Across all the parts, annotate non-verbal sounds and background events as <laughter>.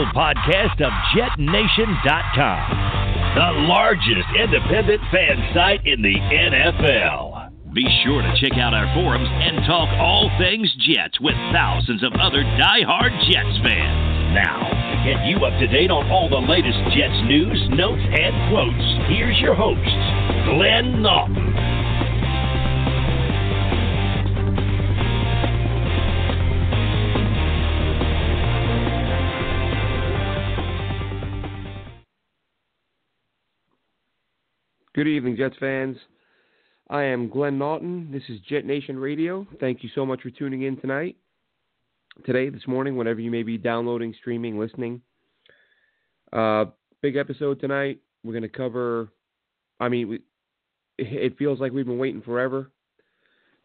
official podcast of JetNation.com, the largest independent fan site in the NFL. Be sure to check out our forums and talk all things Jets with thousands of other die-hard Jets fans. Now, to get you up to date on all the latest Jets news, notes, and quotes, here's your host, Glenn Naughton. Good evening, Jets fans. I am Glenn Naughton. This is Jet Nation Radio. Thank you so much for tuning in tonight, today, this morning, whenever you may be downloading, streaming, listening. Uh, big episode tonight. We're going to cover. I mean, we, it feels like we've been waiting forever.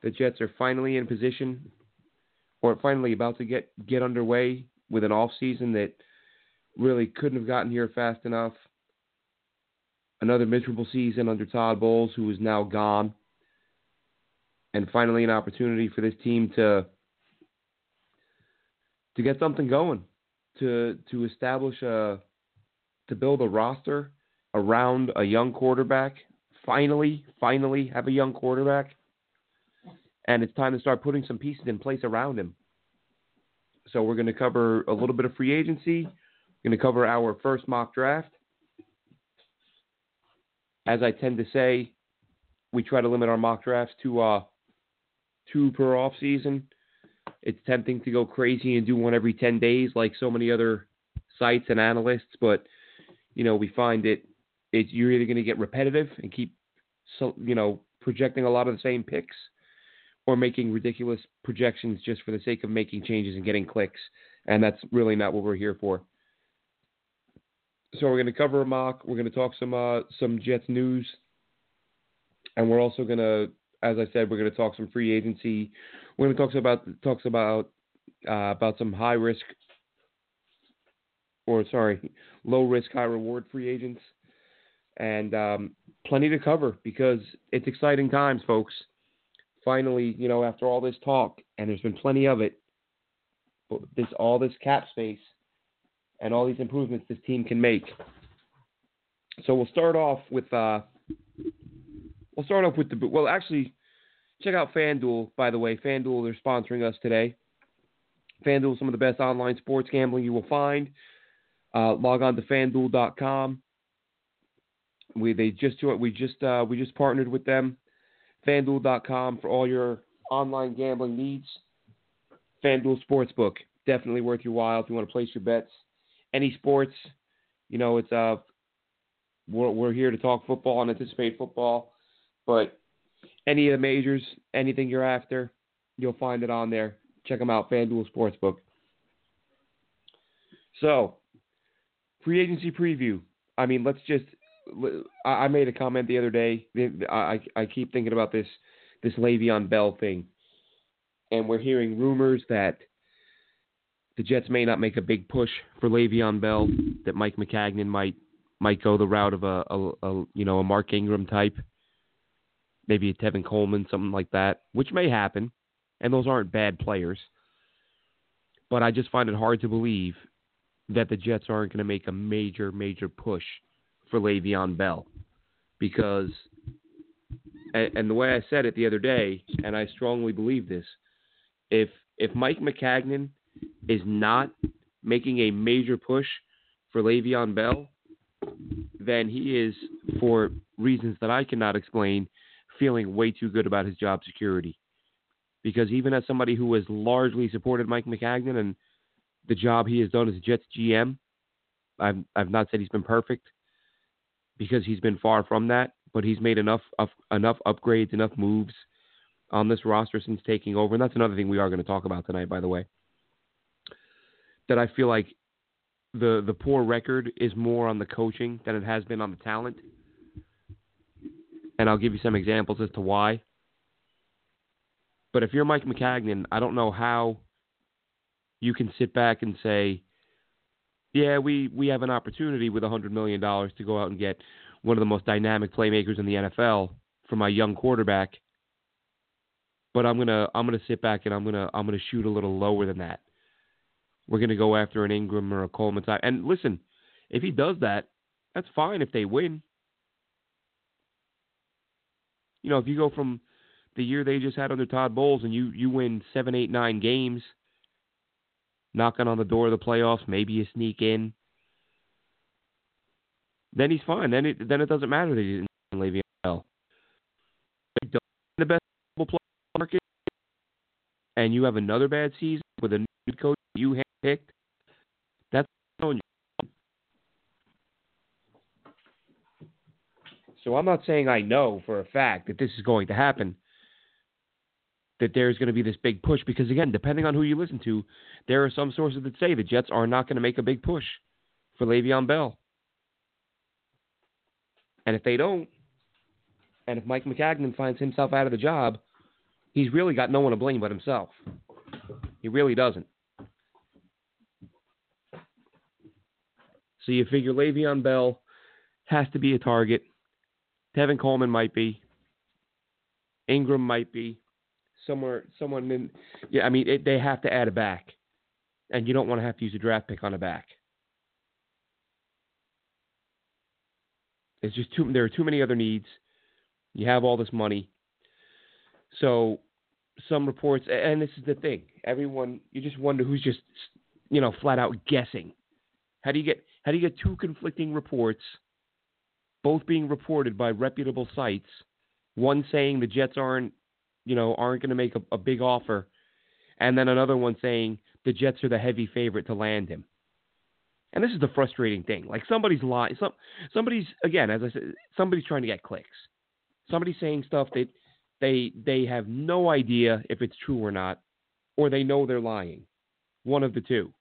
The Jets are finally in position, or finally about to get get underway with an off season that really couldn't have gotten here fast enough another miserable season under Todd Bowles, who is now gone, and finally an opportunity for this team to to get something going, to to establish a to build a roster around a young quarterback. Finally, finally have a young quarterback, and it's time to start putting some pieces in place around him. So we're going to cover a little bit of free agency. We're going to cover our first mock draft as I tend to say, we try to limit our mock drafts to uh, two per off season. It's tempting to go crazy and do one every 10 days like so many other sites and analysts, but you know, we find it you're either going to get repetitive and keep so, you know, projecting a lot of the same picks or making ridiculous projections just for the sake of making changes and getting clicks, and that's really not what we're here for. So we're going to cover a mock. We're going to talk some uh, some Jets news, and we're also going to, as I said, we're going to talk some free agency. We're going to talk about talks about uh, about some high risk, or sorry, low risk, high reward free agents, and um, plenty to cover because it's exciting times, folks. Finally, you know, after all this talk, and there's been plenty of it, this all this cap space and all these improvements this team can make. So we'll start off with uh, we'll start off with the well actually check out FanDuel by the way. FanDuel they're sponsoring us today. FanDuel is some of the best online sports gambling you will find. Uh, log on to FanDuel.com. We they just we just uh, we just partnered with them. FanDuel.com for all your online gambling needs. FanDuel Sportsbook definitely worth your while if you want to place your bets any sports. You know, it's uh, we're we're here to talk football and anticipate football, but any of the majors, anything you're after, you'll find it on there. Check them out, FanDuel Sportsbook. So, free agency preview. I mean, let's just. I made a comment the other day. I I keep thinking about this this Le'Veon Bell thing, and we're hearing rumors that the Jets may not make a big push for Le'Veon Bell. That Mike Maccagnan might might go the route of a, a, a you know a Mark Ingram type, maybe a Tevin Coleman, something like that, which may happen. And those aren't bad players. But I just find it hard to believe that the Jets aren't going to make a major, major push for Le'Veon Bell. Because, and the way I said it the other day, and I strongly believe this, if if Mike Maccagnan is not making a major push for Le'Veon Bell, then he is, for reasons that I cannot explain, feeling way too good about his job security. Because even as somebody who has largely supported Mike Maccagnan and the job he has done as Jets GM, I've I've not said he's been perfect because he's been far from that, but he's made enough of, enough upgrades, enough moves on this roster since taking over, and that's another thing we are going to talk about tonight, by the way that I feel like the the poor record is more on the coaching than it has been on the talent. And I'll give you some examples as to why. But if you're Mike Maccagnan, I don't know how you can sit back and say, "Yeah, we we have an opportunity with a hundred million dollars to go out and get one of the most dynamic playmakers in the NFL for my young quarterback." But I'm gonna I'm gonna sit back and I'm gonna I'm gonna shoot a little lower than that we're going to go after an Ingram or a Coleman type. And listen, if he does that, that's fine if they win. You know, if you go from the year they just had under Todd Bowles and you you win seven, eight, nine games, knocking on the door of the playoffs, maybe you sneak in. Then he's fine. Then it then it doesn't matter that Le'Veon Bell. The best market, and you have another bad season with a new coach you picked. That's. So I'm not saying I know for a fact that this is going to happen that there's going to be this big push because again, depending on who you listen to, there are some sources that say the Jets are not going to make a big push for Le'Veon Bell. And if they don't, and if Mike Maccagnan finds himself out of the job, he's really got no one to blame but himself. He really doesn't. So you figure Le'Veon Bell has to be a target. Tevin Coleman might be. Ingram might be somewhere, someone in. Yeah, I mean, it, they have to add a back, and you don't want to have to use a draft pick on a back. It's just too. There are too many other needs. You have all this money, so some reports, and this is the thing. Everyone, you just wonder who's just, you know, flat out guessing. How do you get? How do you get two conflicting reports, both being reported by reputable sites? One saying the Jets aren't you know, aren't going to make a, a big offer, and then another one saying the Jets are the heavy favorite to land him. And this is the frustrating thing. Like somebody's lying. Some somebody's again, as I said, somebody's trying to get clicks. Somebody's saying stuff that they they have no idea if it's true or not, or they know they're lying. One of the two,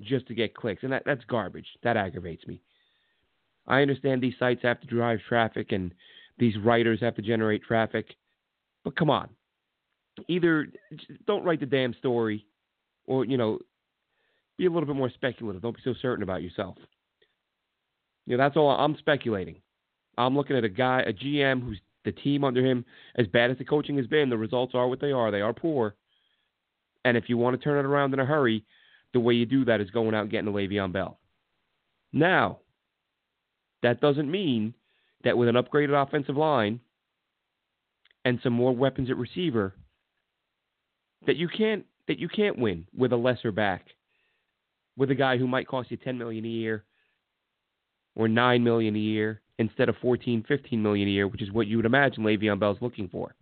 just to get clicks, and that that's garbage. That aggravates me. I understand these sites have to drive traffic and these writers have to generate traffic, but come on, either don't write the damn story, or you know, be a little bit more speculative. Don't be so certain about yourself. You know, that's all. I'm speculating. I'm looking at a guy, a GM who's the team under him, as bad as the coaching has been, the results are what they are. They are poor. And if you want to turn it around in a hurry, the way you do that is going out and getting a Le'Veon Bell. Now, that doesn't mean that with an upgraded offensive line and some more weapons at receiver that you can't that you can't win with a lesser back with a guy who might cost you 10 million a year or 9 million a year instead of 14 15 million a year which is what you would imagine Le'Veon Bell's looking for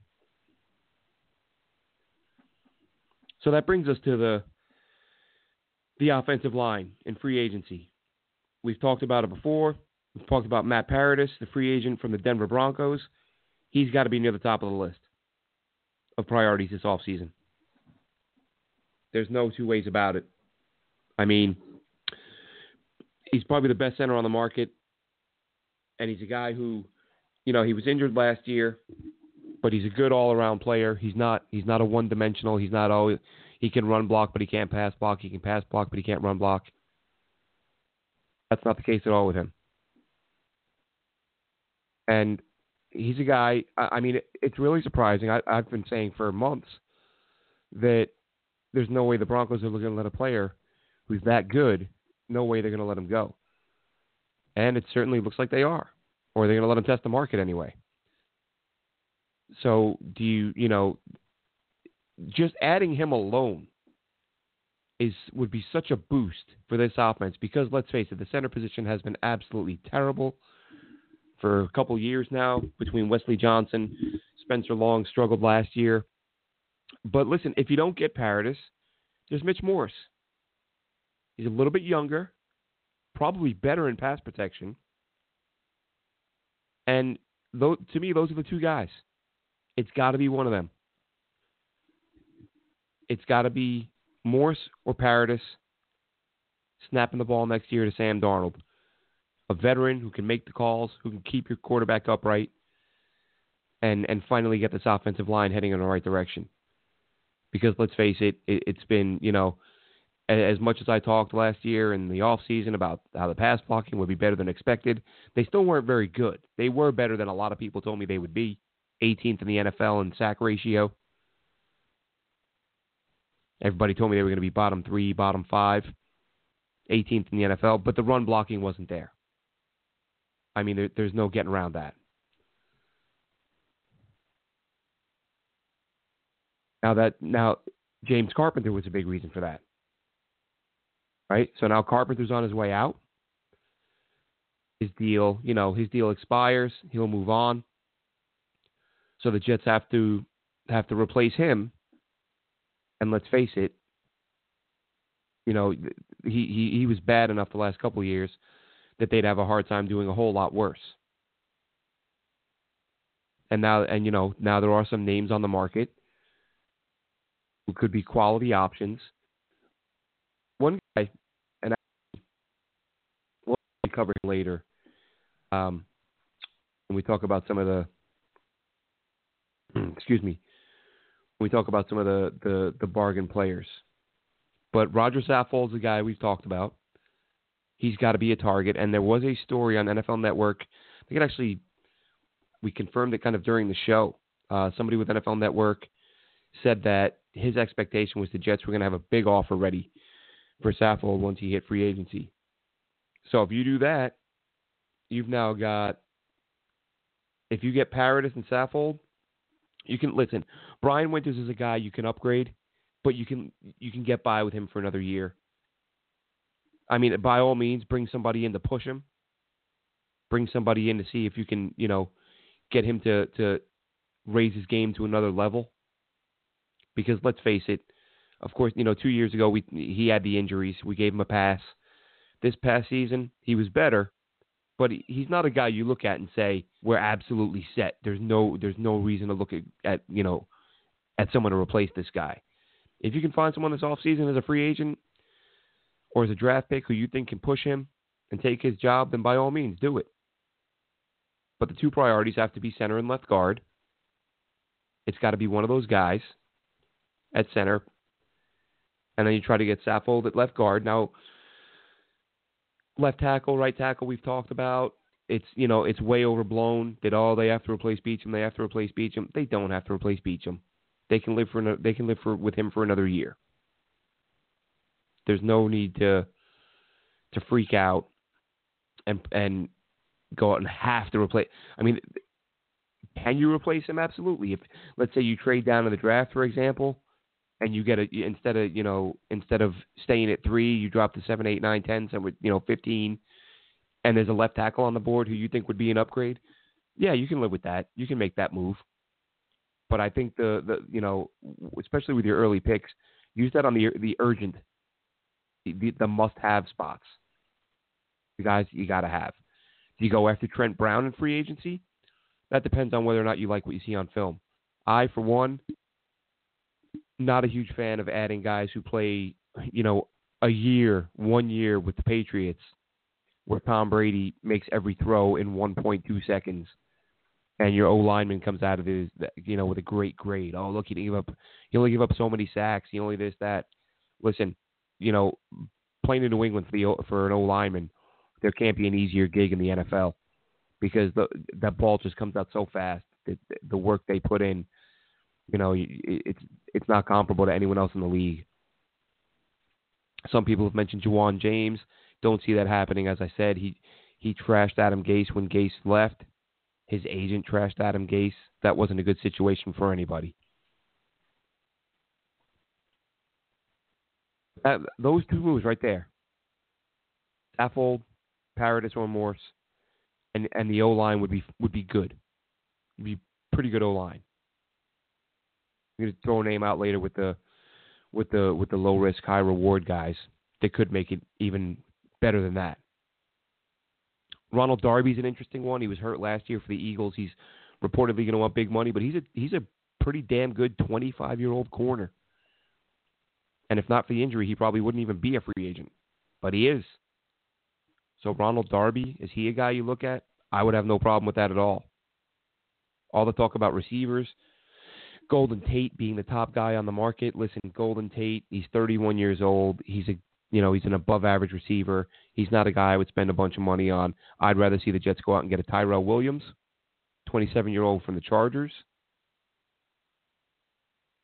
so that brings us to the the offensive line in free agency we've talked about it before we've talked about Matt Paradis the free agent from the Denver Broncos he's got to be near the top of the list of priorities this offseason. There's no two ways about it. I mean, he's probably the best center on the market, and he's a guy who, you know, he was injured last year, but he's a good all-around player. He's not he's not a one-dimensional. He's not always he can run block, but he can't pass block. He can pass block, but he can't run block. That's not the case at all with him. And he's a guy. I mean, it's really surprising. I, I've been saying for months that there's no way the Broncos are going to let a player who's that good. No way they're going to let him go. And it certainly looks like they are, or they're going to let him test the market anyway. So, do you, you know, just adding him alone is would be such a boost for this offense because let's face it, the center position has been absolutely terrible for a couple years now between Wesley Johnson, Spencer Long struggled last year. But listen, if you don't get Paradis, there's Mitch Morse. He's a little bit younger, probably better in pass protection. And though, to me, those are the two guys. It's got to be one of them. It's got to be Morse or Paradis snapping the ball next year to Sam Darnold a veteran who can make the calls, who can keep your quarterback upright, and and finally get this offensive line heading in the right direction. Because let's face it, it has been you know as much as I talked last year in the off season about how the pass blocking would be better than expected, they still weren't very good. They were better than a lot of people told me they would be. 18th in the NFL in sack ratio. Everybody told me they were going to be bottom three, bottom five, 18th in the NFL, but the run blocking wasn't there. I mean, there, there's no getting around that. Now that now James Carpenter was a big reason for that. Right? So now Carpenter's on his way out. His deal, you know, his deal expires, he'll move on. So the Jets have to have to replace him. And let's face it, you know, he he, he was bad enough the last couple of years that they'd have a hard time doing a whole lot worse. And now and you know, now there are some names on the market who could be quality options. One guy, and I, we'll be covering later um, when we talk about some of the, <clears throat> excuse me, we talk about some of the, the, the bargain players. But Roger Saffold's a guy we've talked about. He's got to be a target. And there was a story on NFL Network. I think it actually, we confirmed it kind of during the show. Uh, somebody with NFL Network said that his expectation was the Jets were going to have a big offer ready for Saffold once he hit free agency. So if you do that, you've now got if you get Paradis and Saffold, you can listen. Brian Winters is a guy you can upgrade, but you can you can get by with him for another year. I mean, by all means, bring somebody in to push him. Bring somebody in to see if you can, you know, get him to to raise his game to another level because let's face it, of course, you know, two years ago we he had the injuries. We gave him a pass. This past season, he was better, but he's not a guy you look at and say we're absolutely set. There's no there's no reason to look at, at you know at someone to replace this guy. If you can find someone this offseason as a free agent or as a draft pick who you think can push him and take his job, then by all means do it. But the two priorities have to be center and left guard. It's got to be one of those guys at center, and then you try to get Saffold at left guard. Now, left tackle, right tackle, we've talked about. It's you know it's way overblown that all they have to replace Beachum. They have to replace Beachum. They don't have to replace Beachum. They can live for they can live for with him for another year. There's no need to to freak out and and go out and have to replace. I mean, can you replace him? Absolutely. If let's say you trade down in the draft, for example, and you get a instead of you know instead of staying at three, you drop to seven, eight, nine, ten, so with you know fifteen, and there's a left tackle on the board who you think would be an upgrade. Yeah, you can live with that. You can make that move. But I think the the you know especially with your early picks, use that on the the urgent, the, the must have spots. The guys you got to have. Do you go after Trent Brown in free agency? That depends on whether or not you like what you see on film. I, for one, not a huge fan of adding guys who play, you know, a year, one year with the Patriots, where Tom Brady makes every throw in 1.2 seconds, and your O lineman comes out of his, you know, with a great grade. Oh, look, he didn't give up, he only gave up so many sacks. He only this that. Listen, you know, playing in New England for the for an O lineman, there can't be an easier gig in the NFL because the that ball just comes out so fast. The, the work they put in you know, it's it's not comparable to anyone else in the league. Some people have mentioned Ja'Wuan James. Don't see that happening. As I said, he he trashed Adam Gase when Gase left. His agent trashed Adam Gase. That wasn't a good situation for anybody. That, those two moves right there. Saffold, Paradis, or Morse, and and the O line would be would be good. Would be pretty good O line. Going to throw a name out later with the with the with the low risk high reward guys that could make it even better than that. Ronald Darby's an interesting one. He was hurt last year for the Eagles. He's reportedly going to want big money, but he's a he's a pretty damn good 25 year old corner. And if not for the injury, he probably wouldn't even be a free agent. But he is. So Ronald Darby, is he a guy you look at? I would have no problem with that at all. All the talk about receivers, Golden Tate being the top guy on the market. Listen, Golden Tate, he's 31 years old. He's a you know, he's an above average receiver. He's not a guy I would spend a bunch of money on. I'd rather see the Jets go out and get a Tyrell Williams, 27 year old from the Chargers,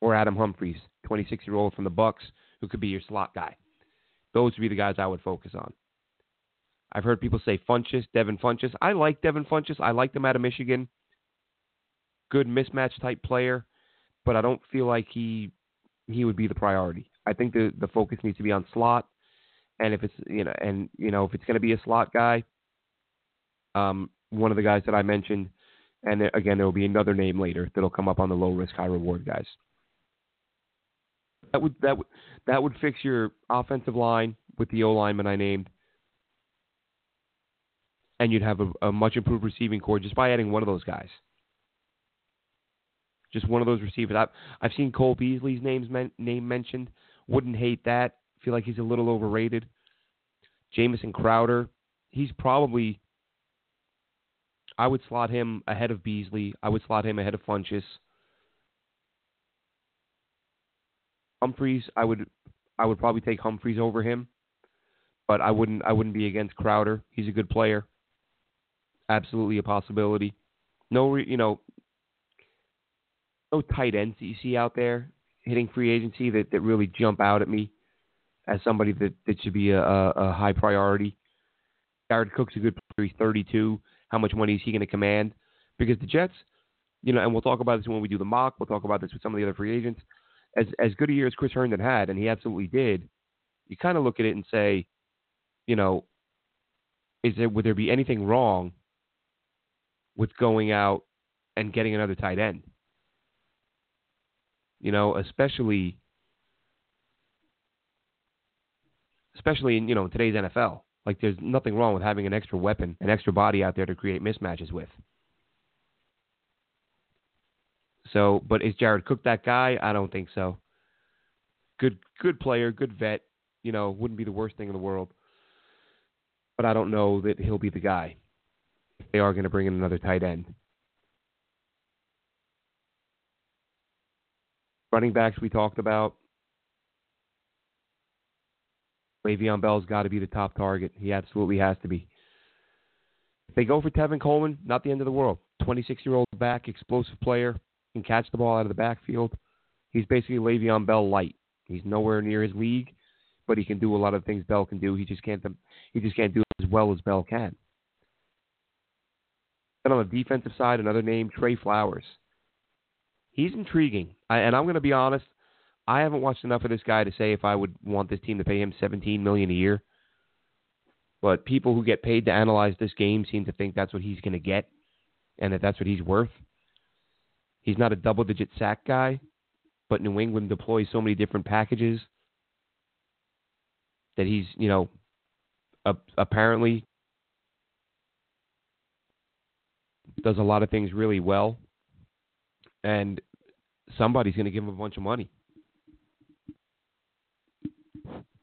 or Adam Humphries, 26 year old from the Bucks who could be your slot guy. Those would be the guys I would focus on. I've heard people say Funchess, Devin Funchess. I like Devin Funchess. I liked him out of Michigan. Good mismatch type player, but I don't feel like he he would be the priority. I think the the focus needs to be on slot, and if it's you know and you know if it's going to be a slot guy, um, one of the guys that I mentioned, and again there will be another name later that'll come up on the low risk high reward guys. That would that would that would fix your offensive line with the O lineman I named and you'd have a, a much improved receiving corps just by adding one of those guys. Just one of those receivers. I've, I've seen Cole Beasley's name's men, name mentioned. Wouldn't hate that. Feel like he's a little overrated. Jamison Crowder, he's probably. I would slot him ahead of Beasley. I would slot him ahead of Funchess. Humphries, I would, I would probably take Humphries over him, but I wouldn't. I wouldn't be against Crowder. He's a good player absolutely a possibility. No, re, you know, no tight ends that you see out there hitting free agency that, that really jump out at me as somebody that, that should be a, a high priority. Jared Cook's a good player. He's 32. How much money is he going to command? Because the Jets, you know, and we'll talk about this when we do the mock. We'll talk about this with some of the other free agents. As as good a year as Chris Herndon had, and he absolutely did, you kind of look at it and say, you know, is there would there be anything wrong with going out and getting another tight end. You know, especially especially in, you know, today's NFL. Like there's nothing wrong with having an extra weapon, an extra body out there to create mismatches with. So, but is Jared Cook that guy? I don't think so. Good good player, good vet, you know, wouldn't be the worst thing in the world. But I don't know that he'll be the guy they are going to bring in another tight end. Running backs we talked about. Le'Veon Bell's got to be the top target. He absolutely has to be. If they go for Tevin Coleman, not the end of the world. 26 year old back, explosive player, can catch the ball out of the backfield. He's basically Le'Veon Bell light. He's nowhere near his league, but he can do a lot of things Bell can do. He just can't. He just can't do as well as Bell can. Then on the defensive side, another name, Trey Flowers. He's intriguing, I, and I'm going to be honest. I haven't watched enough of this guy to say if I would want this team to pay him 17 million a year. But people who get paid to analyze this game seem to think that's what he's going to get, and that that's what he's worth. He's not a double-digit sack guy, but New England deploys so many different packages that he's, you know, apparently does a lot of things really well, and somebody's going to give him a bunch of money.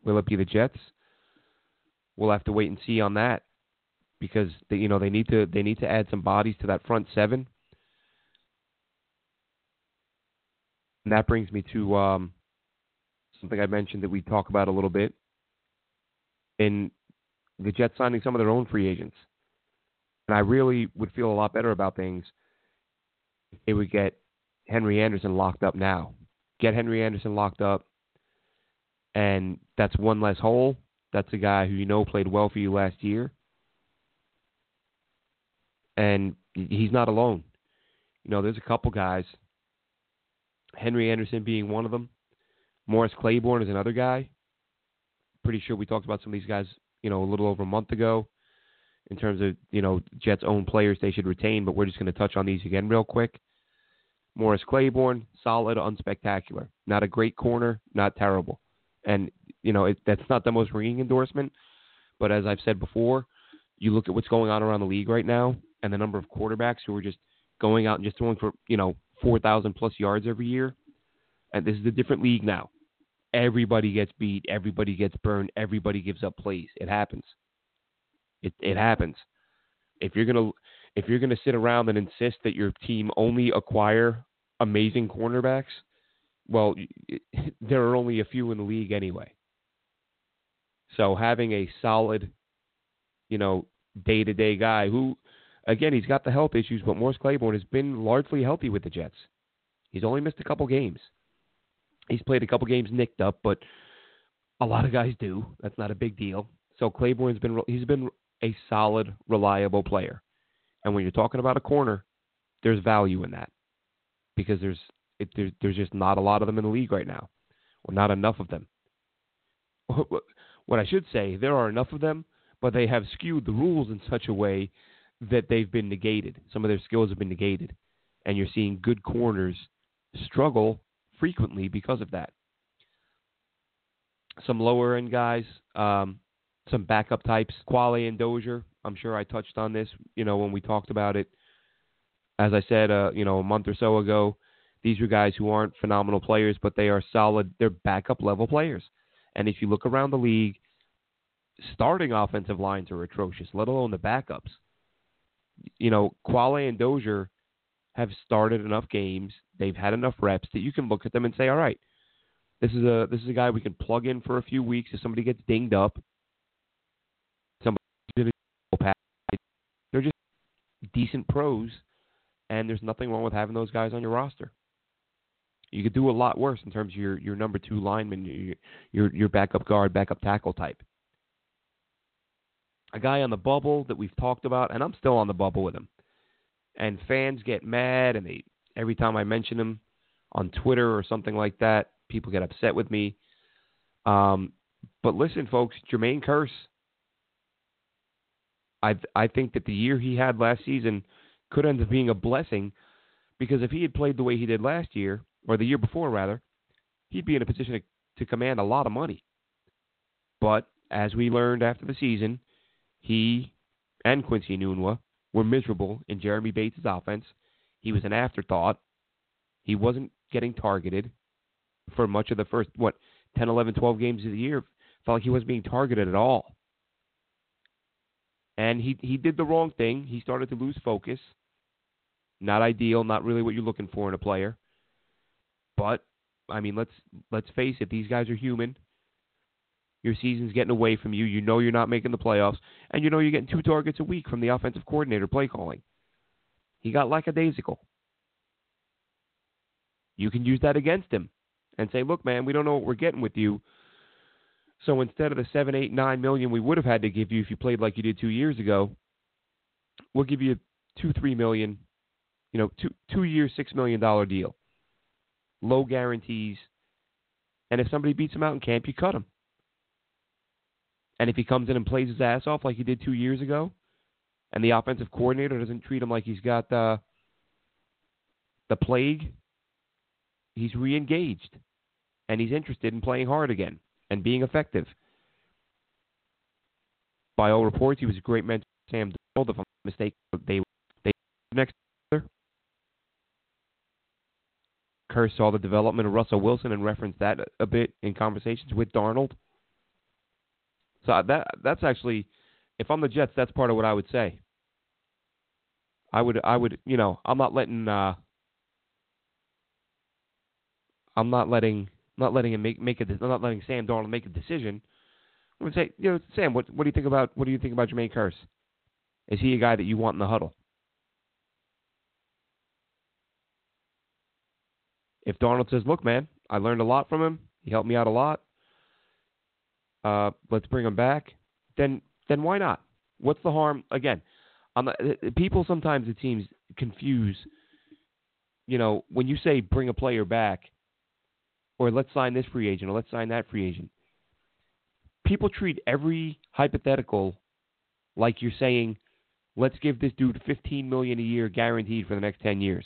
Will it be the Jets? We'll have to wait and see on that because they, you know they need to they need to add some bodies to that front seven. And that brings me to um, something I mentioned that we talk about a little bit in the Jets signing some of their own free agents. And I really would feel a lot better about things if they would get Henry Anderson locked up now. Get Henry Anderson locked up, and that's one less hole. That's a guy who you know played well for you last year. And he's not alone. You know, there's a couple guys, Henry Anderson being one of them. Morris Claiborne is another guy. Pretty sure we talked about some of these guys, you know, a little over a month ago in terms of you know Jets' own players they should retain, but we're just going to touch on these again real quick. Morris Claiborne, solid, unspectacular. Not a great corner, not terrible. And you know it, that's not the most ringing endorsement, but as I've said before, you look at what's going on around the league right now, and the number of quarterbacks who are just going out and just throwing for you know four thousand plus yards every year. And this is a different league now. Everybody gets beat. Everybody gets burned. Everybody gives up plays. It happens. It it happens. If you're gonna if you're gonna sit around and insist that your team only acquire amazing cornerbacks, well, <laughs> there are only a few in the league anyway. So having a solid, you know, day to day guy who, again, he's got the health issues, but Morris Claiborne has been largely healthy with the Jets. He's only missed a couple games. He's played a couple games nicked up, but a lot of guys do. That's not a big deal. So Claiborne's been he's been a solid, reliable player. And when you're talking about a corner, there's value in that because there's it, there's there's just not a lot of them in the league right now, or not enough of them. <laughs> What I should say, there are enough of them, but they have skewed the rules in such a way that they've been negated. Some of their skills have been negated, and you're seeing good corners struggle frequently because of that. Some lower end guys, um, some backup types, Qvale and Dozier. I'm sure I touched on this, you know, when we talked about it. As I said, uh, you know, a month or so ago, these are guys who aren't phenomenal players, but they are solid. They're backup level players. And if you look around the league, starting offensive lines are atrocious, let alone the backups. You know, Qvale and Dozier have started enough games. They've had enough reps that you can look at them and say, all right, this is a this is a guy we can plug in for a few weeks if somebody gets dinged up. Somebody they're just decent pros, and there's nothing wrong with having those guys on your roster. You could do a lot worse in terms of your, your number two lineman, your, your your backup guard, backup tackle type. A guy on the bubble that we've talked about, and I'm still on the bubble with him. And fans get mad, and they every time I mention him on Twitter or something like that, people get upset with me. Um, but listen, folks, Jermaine Kearse. I I think that the year he had last season could end up being a blessing because if he had played the way he did last year, or the year before rather, he'd be in a position to, to command a lot of money. But as we learned after the season, he and Quincy Enunwa were miserable in Jeremy Bates' offense. He was an afterthought. He wasn't getting targeted for much of the first, what, 10, 11, 12 games of the year. Felt like he wasn't being targeted at all. And he, he did the wrong thing. He started to lose focus. Not ideal, not really what you're looking for in a player. But I mean, let's let's face it, these guys are human. Your season's getting away from you. You know you're not making the playoffs, and you know you're getting two targets a week from the offensive coordinator play calling. He got lackadaisical. You can use that against him and say, look, man, we don't know what we're getting with you. So instead of the seven, eight, nine million we would have had to give you if you played like you did two years ago, we'll give you two, three million, you know, two two year, six million dollar deal. Low guarantees. And if somebody beats him out in camp, you cut him. And if he comes in and plays his ass off like he did two years ago, and the offensive coordinator doesn't treat him like he's got the the plague, he's re-engaged, and he's interested in playing hard again and being effective. By all reports, he was a great mentor. Sam Darnold, if I'm not mistaken, they they next year. Kearse saw the development of Russell Wilson and referenced that a bit in conversations with Darnold. So that that's actually, if I'm the Jets, that's part of what I would say. I would I would you know I'm not letting uh, I'm not letting not letting him make make a not letting Sam Darnold make a decision. I would say you know Sam, what what do you think about what do you think about Jermaine Kearse? Is he a guy that you want in the huddle? If Darnold says, "Look, man, I learned a lot from him. He helped me out a lot. Uh, let's bring him back," then then why not? What's the harm? Again, not, people sometimes it seems confuse. You know, when you say bring a player back, or let's sign this free agent, or let's sign that free agent, people treat every hypothetical like you're saying, let's give this dude 15 million a year guaranteed for the next 10 years.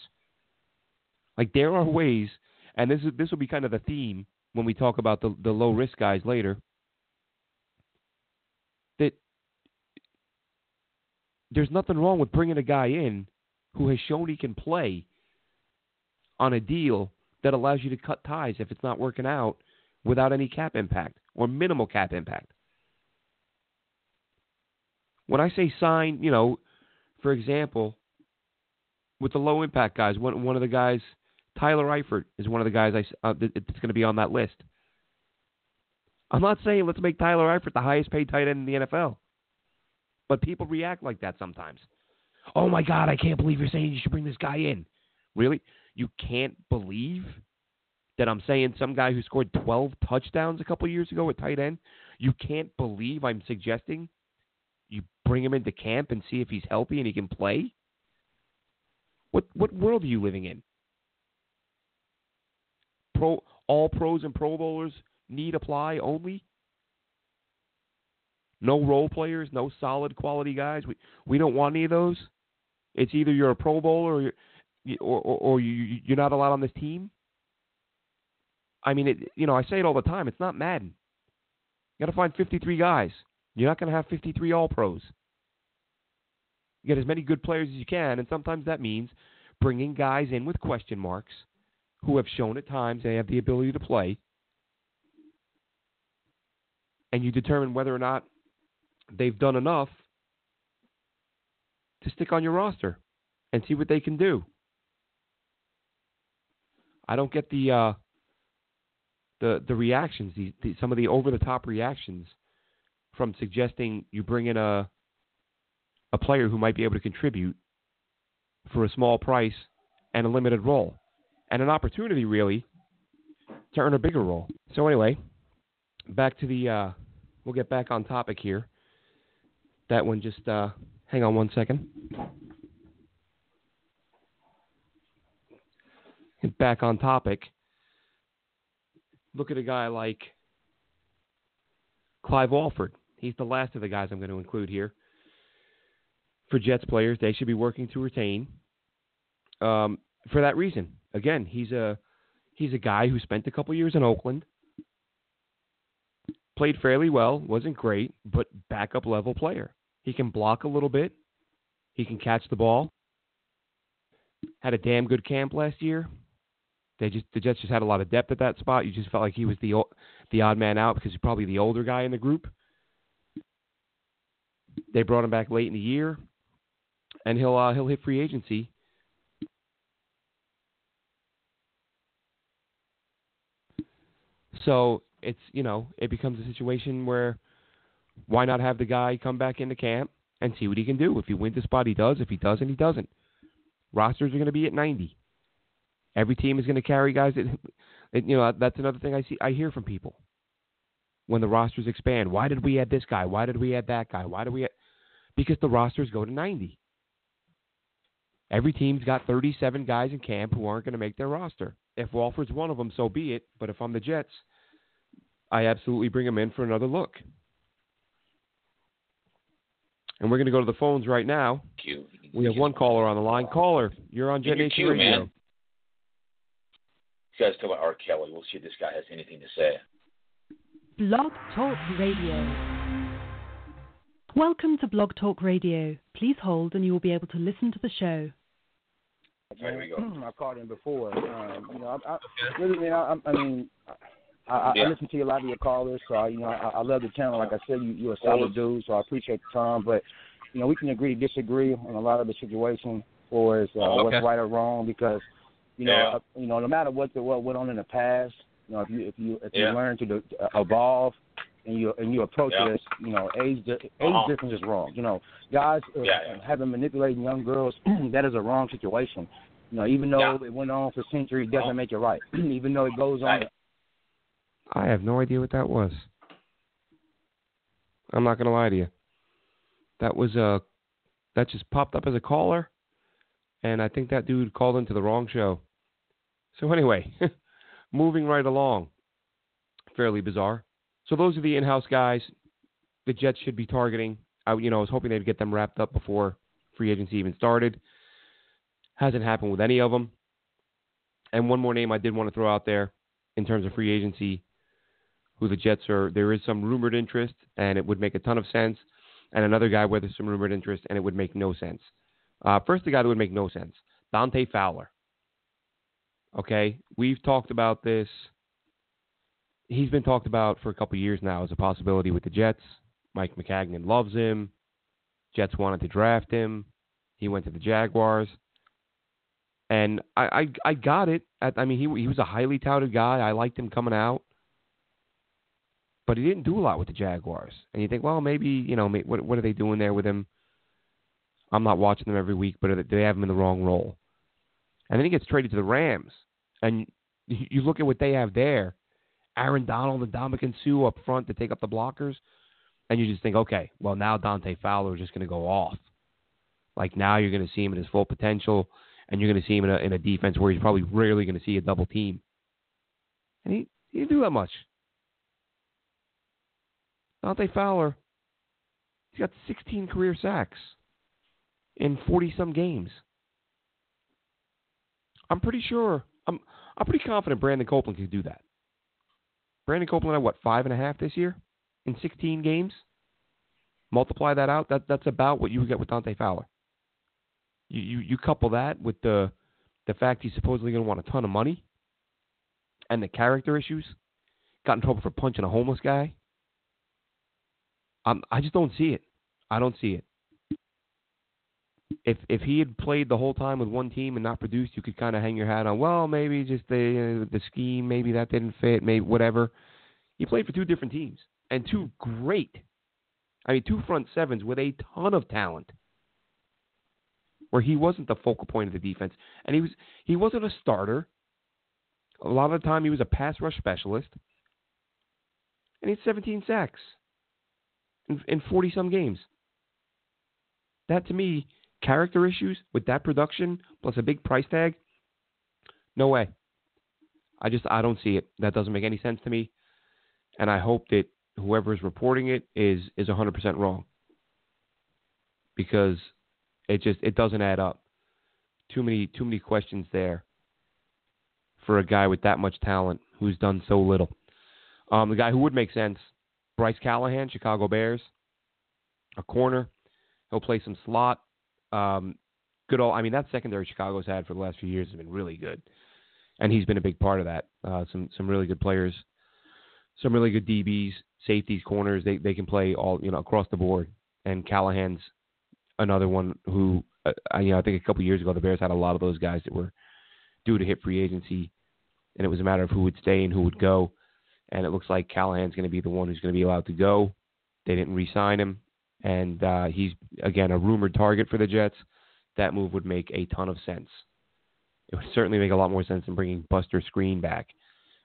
Like there are ways, and this is this will be kind of the theme when we talk about the the low risk guys later. That there's nothing wrong with bringing a guy in who has shown he can play on a deal that allows you to cut ties if it's not working out without any cap impact or minimal cap impact. When I say sign, you know, for example, with the low impact guys, one one of the guys Tyler Eifert is one of the guys I, uh, that's going to be on that list. I'm not saying let's make Tyler Eifert the highest paid tight end in the NFL, but people react like that sometimes. Oh my God, I can't believe you're saying you should bring this guy in. Really? You can't believe that I'm saying some guy who scored 12 touchdowns a couple years ago at tight end, you can't believe I'm suggesting you bring him into camp and see if he's healthy and he can play? What what world are you living in? Pro all pros and pro bowlers need apply only? No role players, no solid quality guys. We we don't want any of those. It's either you're a Pro Bowler or you're, or, or, or you you're not allowed on this team. I mean, it, you know, I say it all the time. It's not Madden. You got to find 53 guys. You're not going to have 53 All Pros. You get as many good players as you can, and sometimes that means bringing guys in with question marks who have shown at times they have the ability to play, and you determine whether or not they've done enough to stick on your roster and see what they can do. I don't get the uh, the the reactions, the, the, some of the over the top reactions from suggesting you bring in a a player who might be able to contribute for a small price and a limited role and an opportunity really to earn a bigger role. So anyway, back to the uh, we'll get back on topic here. That one just uh, hang on one second. Back on topic. Look at a guy like Clive Walford. He's the last of the guys I'm going to include here. For Jets players, they should be working to retain. Um, for that reason, again, he's a he's a guy who spent a couple years in Oakland, played fairly well, wasn't great, but backup level player. He can block a little bit. He can catch the ball. Had a damn good camp last year. They just the Jets just had a lot of depth at that spot. You just felt like he was the the odd man out because he's probably the older guy in the group. They brought him back late in the year, and he'll uh, he'll hit free agency. So it's you know it becomes a situation where why not have the guy come back into camp and see what he can do? If he wins the spot, he does. If he doesn't, he doesn't. Rosters are going to be at 90. Every team is going to carry guys that, you know, that's another thing I see, I hear from people when the rosters expand. Why did we add this guy? Why did we add that guy? Why do we? Add... Because the rosters go to 90. Every team's got 37 guys in camp who aren't going to make their roster. If Walford's one of them, so be it. But if I'm the Jets, I absolutely bring him in for another look. And we're going to go to the phones right now. Q. We have one caller on the line. Caller, you're on Jet Nation Radio. Man. You guys talk about R. Kelly. We'll see if this guy has anything to say. Blog Talk Radio. Welcome to Blog Talk Radio. Please hold and you will be able to listen to the show. There we go. I called in before. Um, you know, I, I really, man, I, I mean, I, yeah. I listen to a lot of your callers, so I, you know, I, I love the channel. Like I said, you, you're a solid dude, so I appreciate the time. But you know, we can agree to disagree on a lot of the situation for as uh, Oh, okay. what's right or wrong because you know, Yeah. uh, you know, no matter what the what went on in the past, you know, if you if you if Yeah. you learn to do, uh, evolve and you and you approach Yeah. it as you know, age age Uh-huh. difference is wrong. You know, guys uh, Yeah, yeah. having manipulating young girls, <clears throat> that is a wrong situation. You know, even though Yeah. it went on for centuries, doesn't Uh-huh. make it right. <clears throat> even though it goes on I have no idea what that was. I'm not going to lie to you. That was a that just popped up as a caller, and I think that dude called into the wrong show. So anyway, <laughs> moving right along. Fairly bizarre. So those are the in-house guys. The Jets should be targeting. I, you know, I was hoping they'd get them wrapped up before free agency even started. Hasn't happened with any of them. And one more name I did want to throw out there in terms of free agency who the Jets are. There is some rumored interest, and it would make a ton of sense. And another guy where there's some rumored interest, and it would make no sense. Uh, first, the guy that would make no sense Dante Fowler. Okay, we've talked about this. He's been talked about for a couple years now as a possibility with the Jets. Mike Maccagnan loves him. Jets wanted to draft him. He went to the Jaguars. And I, I, I got it. I, I mean, he, he was a highly touted guy. I liked him coming out but he didn't do a lot with the Jaguars. And you think, well, maybe you know, what what are they doing there with him? I'm not watching them every week, but they have him in the wrong role? And then he gets traded to the Rams, and You look at what they have there. Aaron Donald and Ndamukong Suh up front to take up the blockers, and you just think, okay, well now Dante Fowler is just going to go off. Like now you're going to see him at his full potential, and you're going to see him in a, in a defense where he's probably rarely going to see a double team. And he he didn't do that much. Dante Fowler, he's got 16 career sacks in 40 some games. I'm pretty sure. I'm I'm pretty confident Brandon Copeland can do that. Brandon Copeland had what five and a half this year in 16 games. Multiply that out. That that's about what you would get with Dante Fowler. You you, you couple that with the the fact he's supposedly going to want a ton of money, and the character issues. Got in trouble for punching a homeless guy. I'm, I just don't see it. I don't see it if if he had played the whole time with one team and not produced, you could kind of hang your hat on. Well, maybe just the the scheme, maybe that didn't fit, maybe whatever. He played for two different teams and two great, I mean, two front sevens with a ton of talent. Where he wasn't the focal point of the defense, and he was he wasn't a starter. A lot of the time, he was a pass rush specialist, and he had 17 sacks in, in 40 some games. That to me character issues with that production plus a big price tag, no way. I just I don't see it. That doesn't make any sense to me, and I hope that whoever is reporting it is is 100% wrong because it just it doesn't add up. Too many too many questions there for a guy with that much talent who's done so little. Um, the guy who would make sense, Bryce Callahan, Chicago Bears, a corner. He'll play some slot. Um, good old, I mean, that secondary Chicago's had for the last few years has been really good, and he's been a big part of that. Uh, some some really good players, some really good DBs, safeties, corners. They they can play all you know across the board. And Callahan's another one who, uh, you know, I think a couple years ago the Bears had a lot of those guys that were due to hit free agency, and it was a matter of who would stay and who would go. And it looks like Callahan's going to be the one who's going to be allowed to go. They didn't re-sign him and uh, he's again a rumored target for the Jets. That move would make a ton of sense. It would certainly make a lot more sense than bringing Buster Skrine back,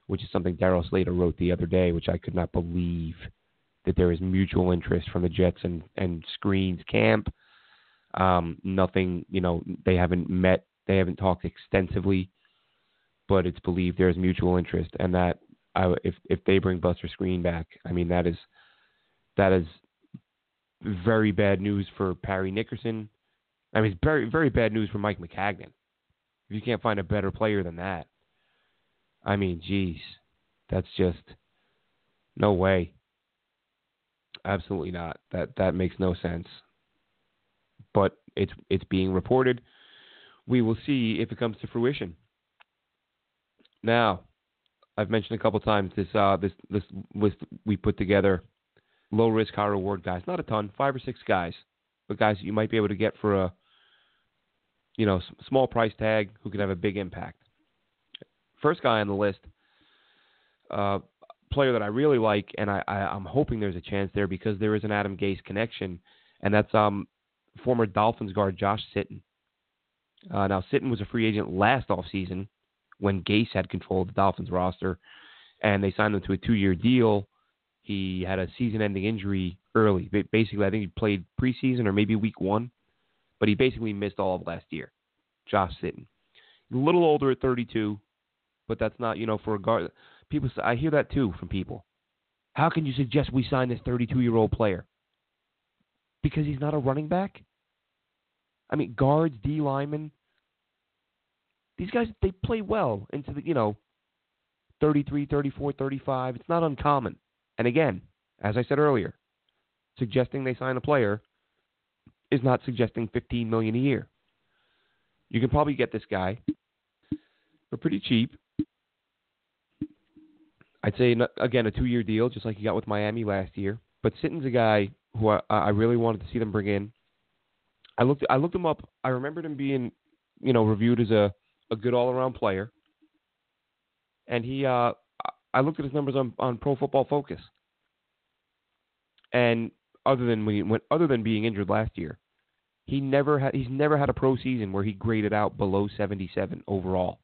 which is something Darryl Slater wrote the other day, which I could not believe that there is mutual interest from the Jets and and Skrine's camp. Um, nothing, you know, they haven't met, they haven't talked extensively, but it's believed there is mutual interest, and that I, if if they bring Buster Skrine back, I mean that is that is very bad news for Parry Nickerson. I mean, it's very very bad news for Mike Maccagnan. If you can't find a better player than that, I mean, geez, that's just no way. Absolutely not. That that makes no sense. But it's it's being reported. We will see if it comes to fruition. Now, I've mentioned a couple times this uh, this this list we put together low risk, high reward guys. Not a ton, five or six guys, but guys that you might be able to get for a you know small price tag who can have a big impact. First guy on the list, uh, player that I really like, and I, I, I'm hoping there's a chance there because there is an Adam Gase connection, and that's um former Dolphins guard Josh Sitton. Uh, now Sitton was a free agent last offseason when Gase had control of the Dolphins roster, and they signed him to a two-year deal he had a season-ending injury early. Basically, I think he played preseason or maybe week one, but he basically missed all of last year. Josh Sitton, a little older at 32, but that's not you know for a guard. People, I hear that too from people. How can you suggest we sign this 32-year-old player? Because he's not a running back. I mean, guards, D linemen. These guys they play well into the you know 33, 34, 35. It's not uncommon. And again, as I said earlier, suggesting they sign a player is not suggesting 15 million a year. You can probably get this guy for pretty cheap. I'd say again a two-year deal, just like you got with Miami last year. But Sitton's a guy who I, I really wanted to see them bring in. I looked I looked him up. I remembered him being, you know, reviewed as a, a good all-around player. And he uh, I looked at his numbers on, on Pro Football Focus, and other than when, he, other than being injured last year, he never had he's never had a pro season where he graded out below 77 overall,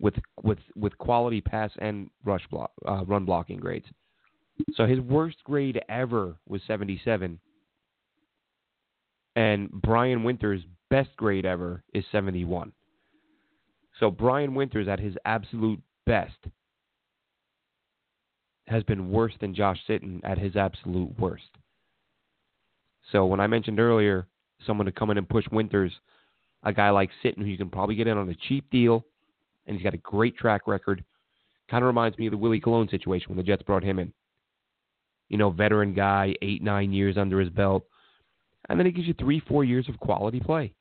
with with with quality pass and rush block uh, run blocking grades. So his worst grade ever was 77, and Brian Winters' best grade ever is 71. So Brian Winters at his absolute best has been worse than Josh Sitton at his absolute worst. So when I mentioned earlier someone to come in and push Winters, a guy like Sitton who you can probably get in on a cheap deal, and he's got a great track record, kind of reminds me of the Willie Colon situation when the Jets brought him in. You know, veteran guy, eight, nine years under his belt, and then he gives you three, four years of quality play.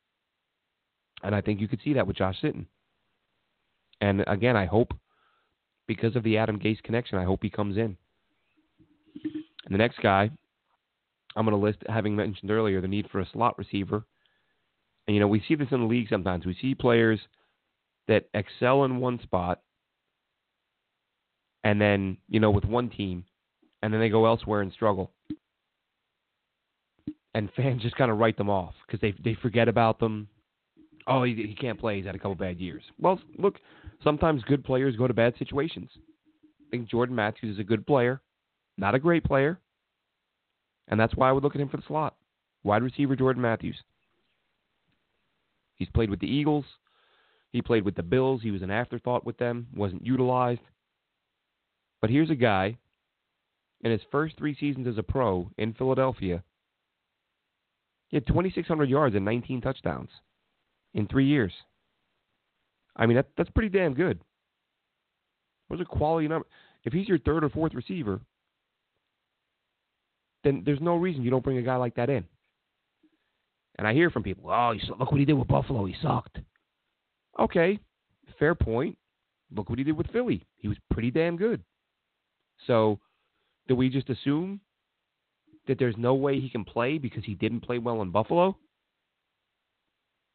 And I think you could see that with Josh Sitton. And again, I hope because of the Adam Gase connection, I hope he comes in. And the next guy I'm going to list, having mentioned earlier, the need for a slot receiver. And, you know, we see this in the league sometimes. We see players that excel in one spot and then, you know, with one team, and then they go elsewhere and struggle. And fans just kind of write them off because they they forget about them. Oh, he, he can't play. He's had a couple bad years. Well, look, sometimes good players go to bad situations. I think Jordan Matthews is a good player, not a great player, and that's why I would look at him for the slot. Wide receiver Jordan Matthews. He's played with the Eagles. He played with the Bills. He was an afterthought with them, wasn't utilized. But here's a guy in his first three seasons as a pro in Philadelphia. He had 2,600 yards and 19 touchdowns in three years. I mean, that, that's pretty damn good. Those are quality numbers. If he's your third or fourth receiver, then there's no reason you don't bring a guy like that in. And I hear from people, oh, look what he did with Buffalo. He sucked. Okay, fair point. Look what he did with Philly. He was pretty damn good. So, do we just assume that there's no way he can play because he didn't play well in Buffalo?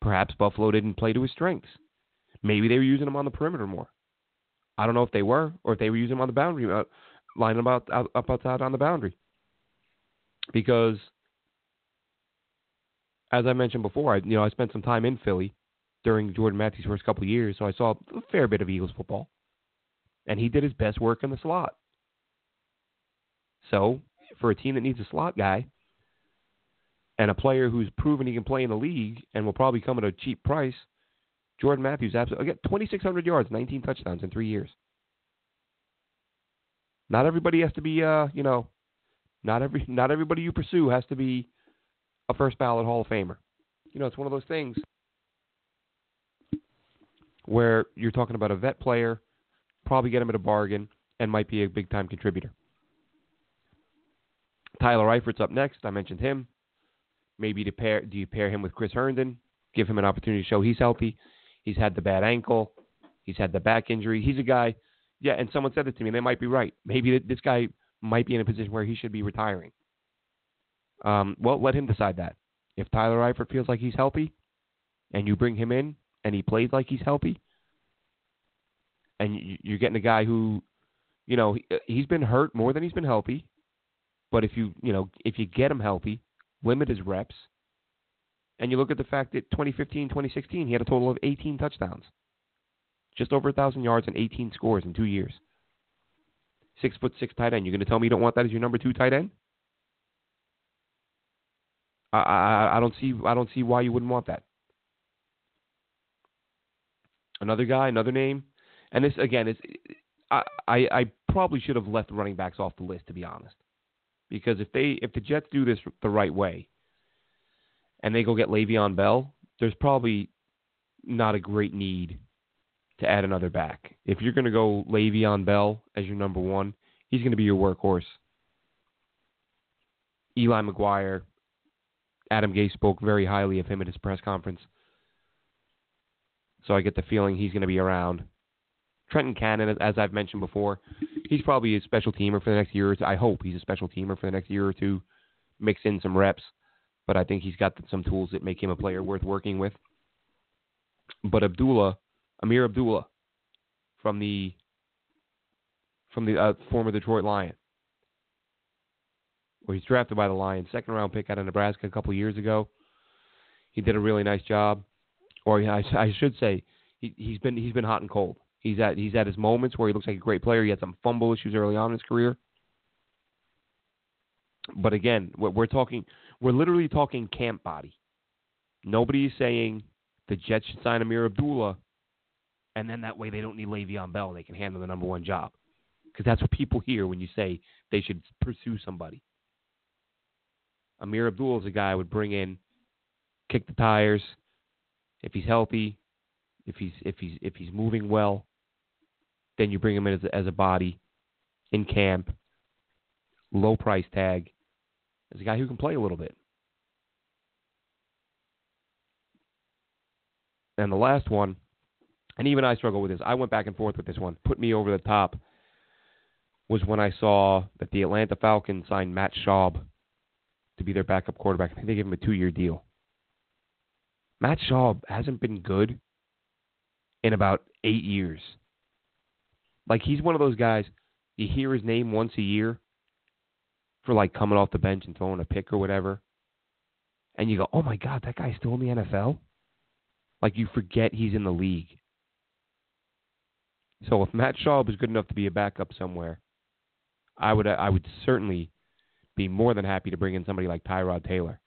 Perhaps Buffalo didn't play to his strengths. Maybe they were using him on the perimeter more. I don't know if they were, or if they were using him on the boundary, uh, lining him out, out, up outside on the boundary. Because, as I mentioned before, I, you know, I spent some time in Philly during Jordan Matthews' first couple of years, so I saw a fair bit of Eagles football, and he did his best work in the slot. So, for a team that needs a slot guy, and a player who's proven he can play in the league and will probably come at a cheap price, Jordan Matthews absolutely get 2,600 yards, 19 touchdowns in three years. Not everybody has to be, uh, you know, not every <laughs> not everybody you pursue has to be a first ballot Hall of Famer. You know, it's one of those things where you're talking about a vet player, probably get him at a bargain, and might be a big time contributor. Tyler Eifert's up next. I mentioned him. Maybe to pair, do you pair him with Chris Herndon? Give him an opportunity to show he's healthy. He's had the bad ankle. He's had the back injury. He's a guy. Yeah, and someone said it to me. They might be right. Maybe this guy might be in a position where he should be retiring. Um, well, let him decide that. If Tyler Eifert feels like he's healthy, and you bring him in and he plays like he's healthy, and you're getting a guy who, you know, he's been hurt more than he's been healthy. But if you, you know, if you get him healthy, limit his reps, and you look at the fact that 2015, 2016, he had a total of 18 touchdowns, just over a thousand yards and 18 scores in two years. Six foot six tight end. You're going to tell me you don't want that as your number two tight end? I, I I don't see I don't see why you wouldn't want that. Another guy, another name, and this again is I, I I probably should have left running backs off the list to be honest, because if they if the Jets do this the right way, and they go get Le'Veon Bell, there's probably not a great need to add another back. If you're going to go Le'Veon Bell as your number one, he's going to be your workhorse. Eli McGuire, Adam Gase spoke very highly of him at his press conference. So I get the feeling he's going to be around. Trenton Cannon, as I've mentioned before, he's probably a special teamer for the next year or two. I hope he's a special teamer for the next year or two. Mix in some reps, but I think he's got some tools that make him a player worth working with. But Abdullah, Ameer Abdullah, from the from the uh, former Detroit Lion, where he's drafted by the Lions, second round pick out of Nebraska a couple years ago. He did a really nice job, or I, I should say, he, he's been he's been hot and cold. He's at he's at his moments where he looks like a great player. He had some fumble issues early on in his career. But again, we're talking we're literally talking camp body. Nobody is saying the Jets should sign Ameer Abdullah, and then that way they don't need Le'Veon Bell. and They can handle the number one job. Because that's what people hear when you say they should pursue somebody. Ameer Abdullah is a guy I would bring in, kick the tires, if he's healthy, if he's if he's if he's moving well, then you bring him in as a, as a body in camp, low price tag, as a guy who can play a little bit. And the last one, and even I struggle with this. I went back and forth with this one. Put me over the top was when I saw that the Atlanta Falcons signed Matt Schaub to be their backup quarterback. I think they gave him a two-year deal. Matt Schaub hasn't been good in about eight years. Like he's one of those guys. You hear his name once a year for like coming off the bench and throwing a pick or whatever, and you go, "Oh my God, that guy's still in the NFL." Like you forget he's in the league. So if Matt Schaub is good enough to be a backup somewhere, I would I would certainly be more than happy to bring in somebody like Tyrod Taylor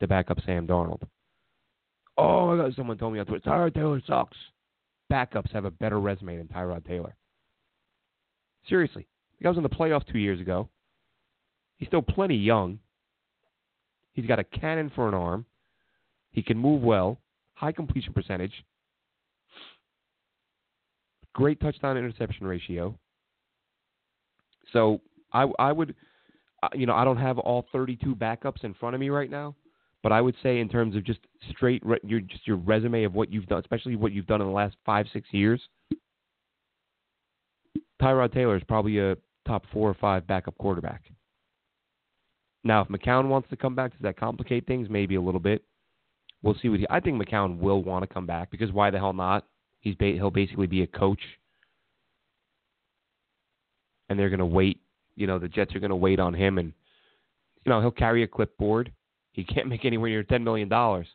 to back up Sam Darnold. Oh my God! Someone told me on Twitter, Tyrod Taylor sucks. Backups have a better resume than Tyrod Taylor. Seriously, the guy was in the playoffs two years ago. He's still plenty young. He's got a cannon for an arm. He can move well high completion percentage, great touchdown interception ratio. So I I would uh, you know I don't have all 32 backups in front of me right now, but I would say in terms of just straight re- your just your resume of what you've done, especially what you've done in the last five six years. Tyrod Taylor is probably a top four or five backup quarterback. Now, if McCown wants to come back, does that complicate things? Maybe a little bit. We'll see what he. I think McCown will want to come back because why the hell not? He's ba- he'll basically be a coach, and they're going to wait. You know, the Jets are going to wait on him, and you know he'll carry a clipboard. He can't make anywhere near ten million dollars.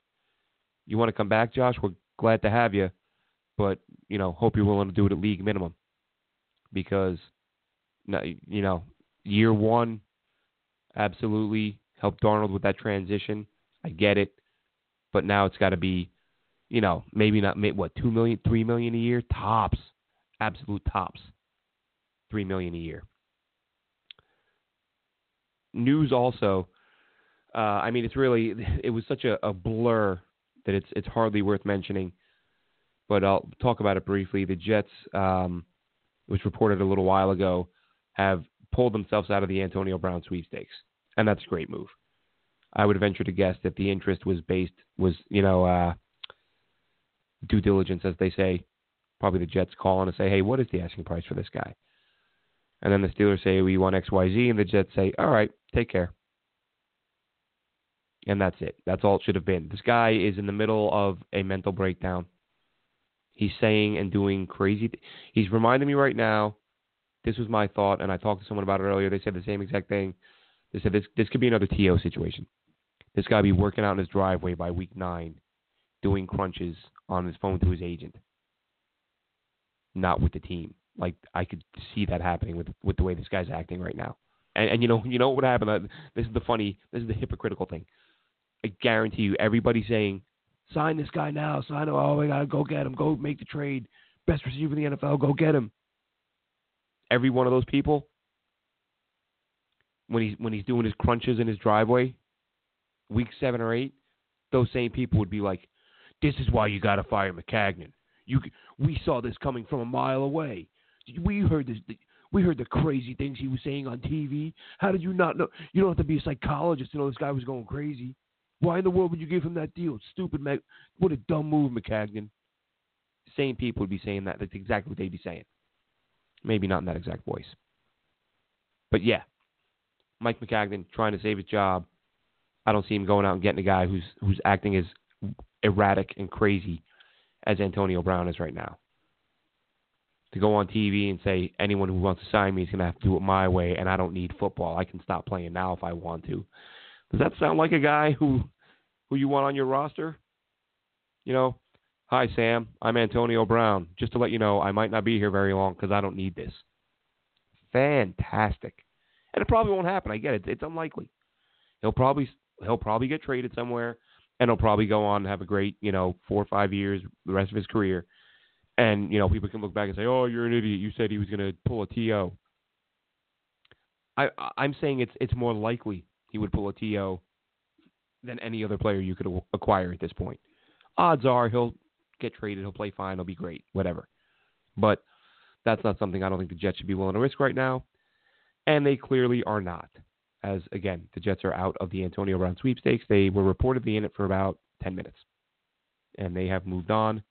You want to come back, Josh? We're glad to have you, but you know, hope you're willing to do it at league minimum because, you know, year one, absolutely helped Darnold with that transition. I get it but now it's got to be, you know, maybe not what two million, three million a year tops, absolute tops, three million a year. News also, uh, I mean, it's really it was such a, a blur that it's it's hardly worth mentioning, but I'll talk about it briefly. The Jets, um, was reported a little while ago, have pulled themselves out of the Antonio Brown sweepstakes, and that's a great move. I would venture to guess that the interest was based was you know uh, due diligence, as they say. Probably the Jets call and say, "Hey, what is the asking price for this guy?" And then the Steelers say, "We want X, Y, Z," and the Jets say, "All right, take care." And that's it. That's all it should have been. This guy is in the middle of a mental breakdown. He's saying and doing crazy. Th- He's reminding me right now. This was my thought, and I talked to someone about it earlier. They said the same exact thing. They said this this could be another TO situation. This guy be working out in his driveway by week nine, doing crunches on his phone to his agent, not with the team. Like I could see that happening with with the way this guy's acting right now. And, and you know you know what would happen? This is the funny, this is the hypocritical thing. I guarantee you, everybody's saying, sign this guy now, sign him. Oh, we gotta go get him, go make the trade. Best receiver in the NFL, go get him. Every one of those people, when he's when he's doing his crunches in his driveway, week seven or eight, those same people would be like, "This is why you got to fire Maccagnan. You, we saw this coming from a mile away. We heard this. We heard the crazy things he was saying on TV. How did you not know? You don't have to be a psychologist to know this guy was going crazy. Why in the world would you give him that deal? Stupid, Mac. What a dumb move, Maccagnan. Same people would be saying that. That's exactly what they'd be saying. Maybe not in that exact voice. But yeah, Mike Maccagnan trying to save his job I don't see him going out and getting a guy who's who's acting as erratic and crazy as Antonio Brown is right now. To go on TV and say anyone who wants to sign me is going to have to do it my way, and I don't need football. I can stop playing now if I want to. Does that sound like a guy who who you want on your roster? You know, Hi, Sam. I'm Antonio Brown. Just to let you know, I might not be here very long because I don't need this. Fantastic. And it probably won't happen. I get it. It's unlikely. He'll probably he'll probably get traded somewhere, and he'll probably go on and have a great you know four or five years the rest of his career. And you know people can look back and say, "Oh, you're an idiot. You said he was going to pull a TO." I I'm saying it's it's more likely he would pull a TO than any other player you could acquire at this point. Odds are he'll get traded, he'll play fine, he'll be great, whatever. But that's not something I don't think the Jets should be willing to risk right now. And they clearly are not. As again, the Jets are out of the Antonio Brown sweepstakes. They were reportedly in it for about 10 minutes. And they have moved on.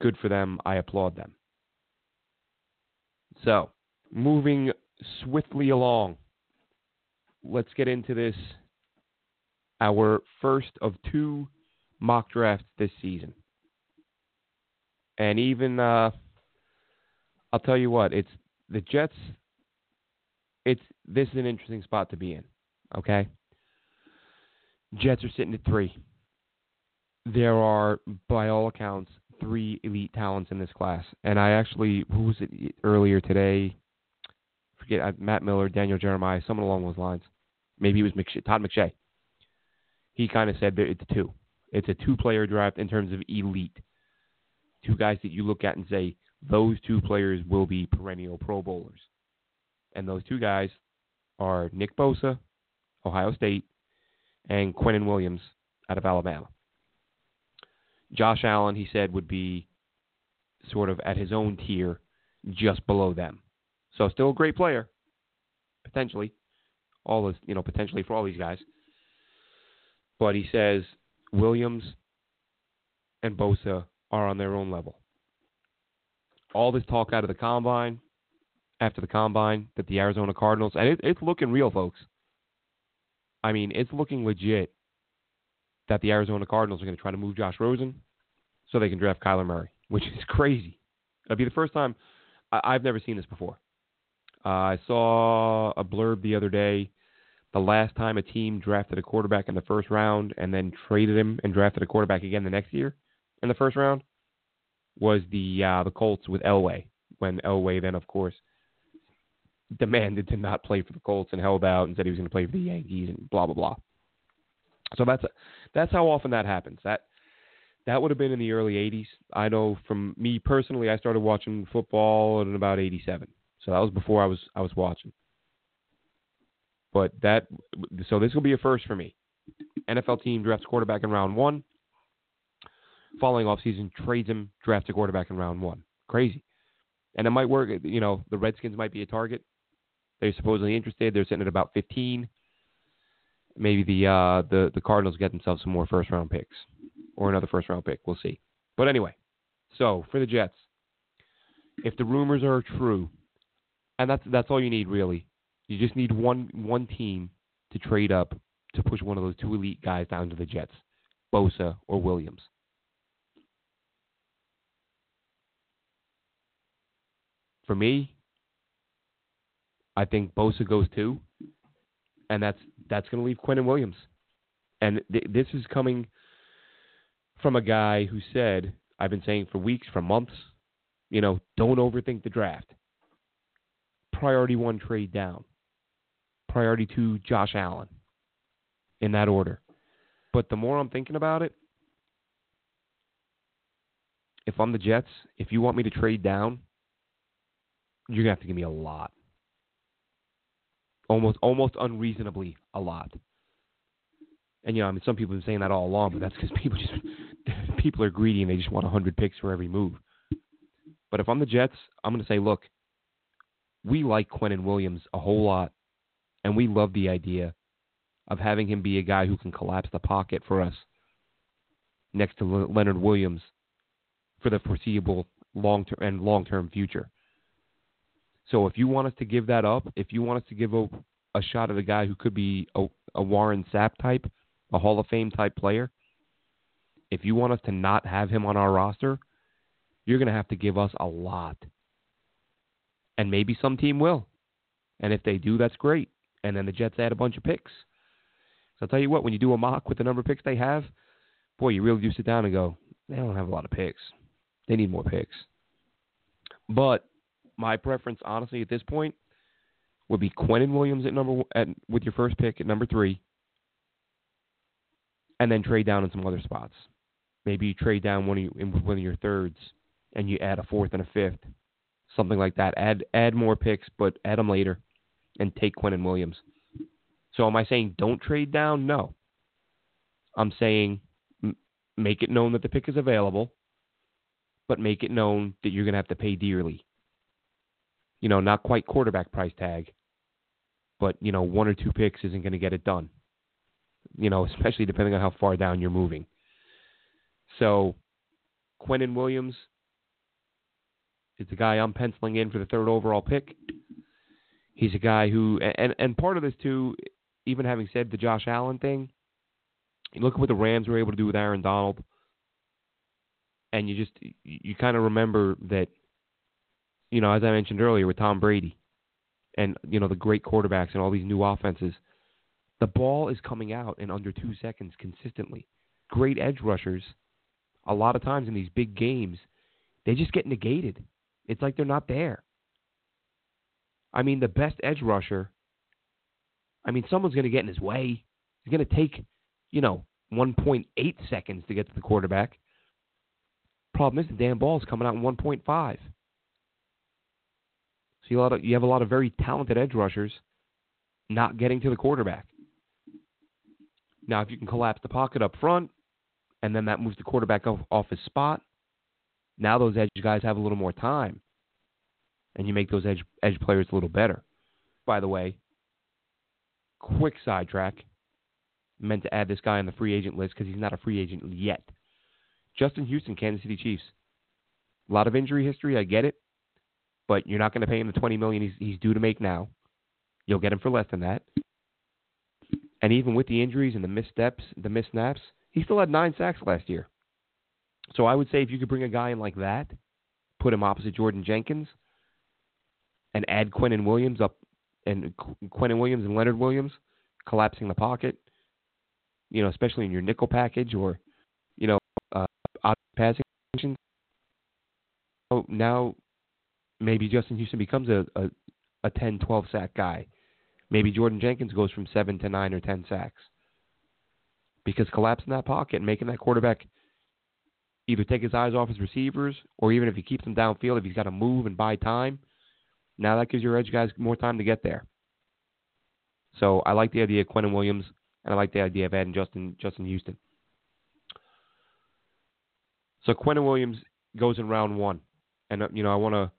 Good for them. I applaud them. So, moving swiftly along, let's get into this. Our first of two mock drafts this season. And even uh, I'll tell you what, it's the Jets. It's this is an interesting spot to be in. Okay, Jets are sitting at three. There are, by all accounts, three elite talents in this class, and I actually who was it earlier today? Forget uh, Matt Miller, Daniel Jeremiah, someone along those lines. Maybe it was McShay, Todd McShay. He kind of said that it's two. It's a two-player draft in terms of elite. Two guys that you look at and say those two players will be perennial Pro Bowlers. And those two guys are Nick Bosa, Ohio State, and Quinnen Williams out of Alabama. Josh Allen, he said, would be sort of at his own tier just below them. So still a great player, potentially. All this, you know, potentially for all these guys. But he says Williams and Bosa are on their own level all this talk out of the combine, after the combine, that the Arizona Cardinals, and it, it's looking real, folks. I mean, it's looking legit that the Arizona Cardinals are going to try to move Josh Rosen so they can draft Kyler Murray, which is <laughs> crazy. It'll be the first time I, have never seen this before. Uh, I saw a blurb the other day. The last time a team drafted a quarterback in the first round and then traded him and drafted a quarterback again the next year in the first round was the uh, the Colts with Elway when Elway then of course demanded to not play for the Colts and held out and said he was going to play for the Yankees and blah blah blah. So that's a, that's how often that happens. That that would have been in the early 80s. I know from me personally, I started watching football in about 87. So that was before I was I was watching. But that so this will be a first for me. NFL team drafts quarterback in round one following offseason trades him, drafts a quarterback in round one. Crazy. And it might work. You know, the Redskins might be a target. They're supposedly interested. They're sitting at about 15. Maybe the uh, the the Cardinals get themselves some more first round picks or another first round pick. We'll see. But anyway, so for the Jets, if the rumors are true, and that's that's all you need really, you just need one one team to trade up to push one of those two elite guys down to the Jets, Bosa or Williams. For me, I think Bosa goes too, and that's that's going to leave Quinnen Williams. And th- this is coming from a guy who said, I've been saying for weeks, for months, you know, don't overthink the draft. Priority one trade down. Priority to Josh Allen. In that order. But the more I'm thinking about it, if I'm the Jets, if you want me to trade down, you're gonna have to give me a lot. Almost almost unreasonably a lot. And you know, I mean some people have been saying that all along, but that's because people just <laughs> people are greedy and they just want hundred picks for every move. But if I'm the Jets, I'm gonna say, look, we like Quinnen Williams a whole lot, and we love the idea of having him be a guy who can collapse the pocket for us next to Leonard Williams for the foreseeable long term and long term future. So if you want us to give that up, if you want us to give a, a shot at a guy who could be a, a Warren Sapp type, a Hall of Fame type player, if you want us to not have him on our roster, you're going to have to give us a lot. And maybe some team will. And if they do, that's great. And then the Jets add a bunch of picks. So I'll tell you what, when you do a mock with the number of picks they have, boy, you really do sit down and go, they don't have a lot of picks. They need more picks. But my preference, honestly, at this point, would be Quinnen Williams at number at with your first pick at number three, and then trade down in some other spots. Maybe you trade down one of one of your thirds, and you add a fourth and a fifth, something like that. Add add more picks, but add them later, and take Quinnen Williams. So am I saying don't trade down? No. I'm saying m- make it known that the pick is available, but make it known that you're going to have to pay dearly. You know, not quite quarterback price tag, but you know, one or two picks isn't going to get it done. You know, <laughs> especially depending on how far down you're moving. So, Quinnen Williams is the guy I'm penciling in for the third overall pick. He's a guy who, and and part of this too, even having said the Josh Allen thing, you look at what the Rams were able to do with Aaron Donald, and you just you kind of remember that, you know, as I mentioned earlier with Tom Brady, and you know the great quarterbacks and all these new offenses, the ball is coming out in under two seconds consistently. Great edge rushers, a lot of times in these big games, they just get negated. It's like they're not there. I mean, the best edge rusher. I mean, someone's going to get in his way. He's going to take, you know, 1.8 seconds to get to the quarterback. Problem is, the damn ball is coming out in 1.5. So you, of, you have a lot of very talented edge rushers not getting to the quarterback. Now, if you can collapse the pocket up front, and then that moves the quarterback off, off his spot, now those edge guys have a little more time, and you make those edge edge players a little better. By the way, quick sidetrack. Meant to add this guy on the free agent list because he's not a free agent yet. Justin Houston, Kansas City Chiefs. A lot of injury history, I get it, but you're not going to pay him the 20 million he's, he's due to make now. You'll get him for less than that. And even with the injuries and the missteps, the missed snaps, he still had nine sacks last year. So I would say if you could bring a guy in like that, put him opposite Jordan Jenkins, and add Quinnen Williams up, and Quinnen Williams and Leonard Williams collapsing the pocket, you know, especially in your nickel package or, you know, uh, passing functions. So now maybe Justin Houston becomes a, a, a 10, 12 sack guy. Maybe Jordan Jenkins goes from 7 to 9 or 10 sacks. Because collapsing that pocket and making that quarterback either take his eyes off his receivers or even if he keeps them downfield, if he's got to move and buy time, now that gives your edge guys more time to get there. So I like the idea of Quinnen Williams and I like the idea of adding Justin Justin Houston. So Quinnen Williams goes in round one, and uh, you know I want to.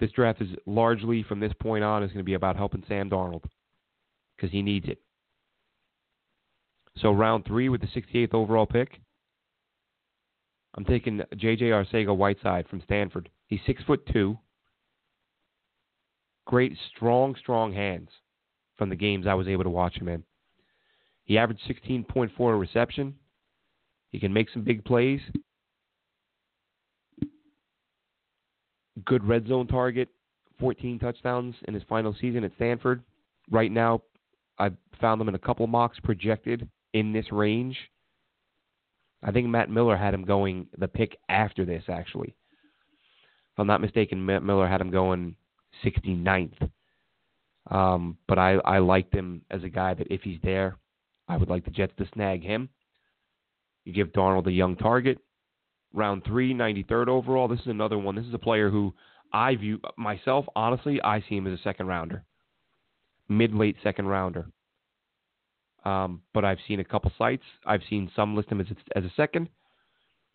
This draft is largely from this point on is going to be about helping Sam Darnold because he needs it. So round three with the 68th overall pick, I'm taking J.J. Arcega-Whiteside from Stanford. He's six foot two. Great, strong, strong hands from the games I was able to watch him in. He averaged 16.4 reception. He can make some big plays. Good red zone target. 14 touchdowns in his final season at Stanford. Right now, I've found them in a couple mocks projected in this range. I think Matt Miller had him going the pick after this, actually. If I'm not mistaken, Matt Miller had him going 69th. Um, but I, I liked him as a guy that if he's there, I would like the Jets to snag him. You give Darnold a young target. Round three, 93rd overall. This is another one. This is a player who I view myself, honestly, I see him as a second rounder, mid late second rounder. Um, but I've seen a couple sites. I've seen some list him as a, as a second,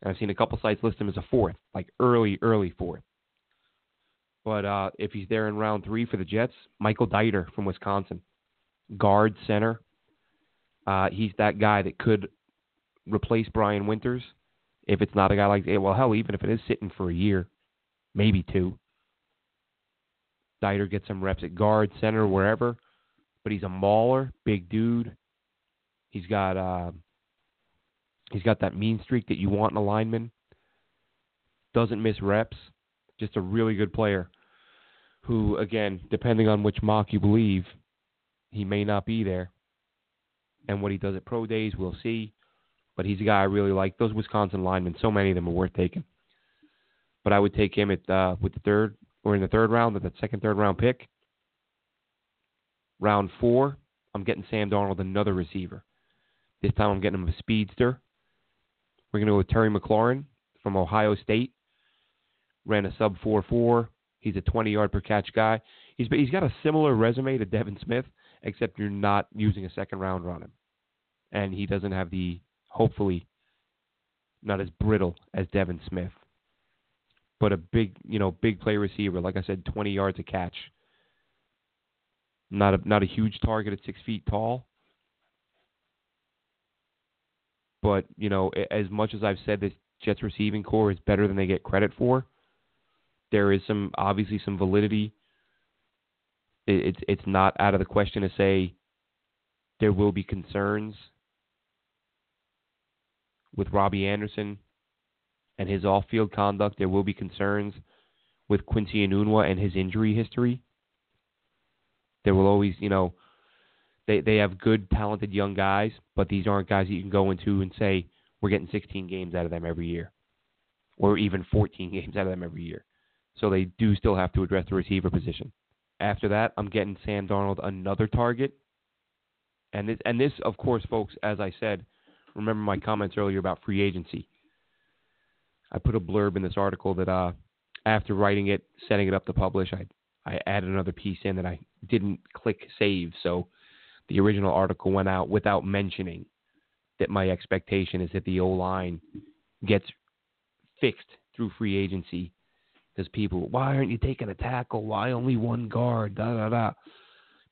and I've seen a couple sites list him as a fourth, like early, early fourth. But uh, if he's there in round three for the Jets, Michael Deiter from Wisconsin, guard center. Uh, he's that guy that could replace Brian Winters if it's not a guy like well hell even if it is sitting for a year, maybe two. Deiter gets some reps at guard, center, wherever, but he's a mauler, big dude. He's got uh, he's got that mean streak that you want in a lineman. Doesn't miss reps. Just a really good player. Who, again, depending on which mock you believe, he may not be there. And what he does at pro days, we'll see. but he's a guy I really like. Those Wisconsin linemen, so many of them are worth taking. But I would take him at uh, with the third or in the third round, with that second, third round pick. Round four, I'm getting Sam Darnold, another receiver. This time I'm getting him a speedster. We're going to go with Terry McLaurin from Ohio State. Ran a sub 4 4. He's a 20 yard per catch guy. He's he's got a similar resume to Devin Smith, except you're not using a second rounder on him, and he doesn't have the hopefully not as brittle as Devin Smith, but a big you know big play receiver. Like I said, 20 yards a catch. Not a not a huge target at six feet tall, but you know as much as I've said this Jets receiving corps is better than they get credit for there is some obviously some validity. It's it's not out of the question to say there will be concerns with Robbie Anderson and his off-field conduct. There will be concerns with Quincy Enunwa and his injury history. There will always, you know, they they have good, talented young guys, but these aren't guys that you can go into and say we're getting 16 games out of them every year, or even 14 <laughs> games out of them every year. So they do still have to address the receiver position. After that, I'm getting Sam Darnold another target. And this, and this, of course, folks, as I said, remember my comments earlier about free agency. I put a blurb in this article that uh, after writing it, setting it up to publish, I I added another piece in that I didn't click save, so the original article went out without mentioning that my expectation is that the O line gets fixed through free agency because people, why aren't you taking a tackle? Why only one guard? Da da da.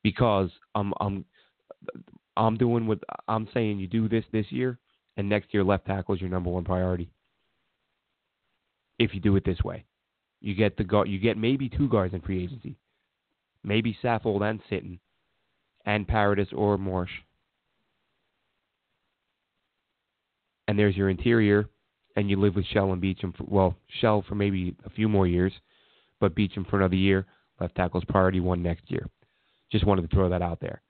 Because I'm I'm I'm doing what I'm saying. You do this this year, and next year left tackle is your number one priority. If you do it this way, you get the guard. You get maybe two guards in free agency, maybe Saffold and Sitton, and Paradis or Marsh. And there's your interior and you live with Shell and Beachum. For, well, Shell for maybe a few more years, but Beachum for another year. Left tackle's priority one next year. Just wanted to throw that out there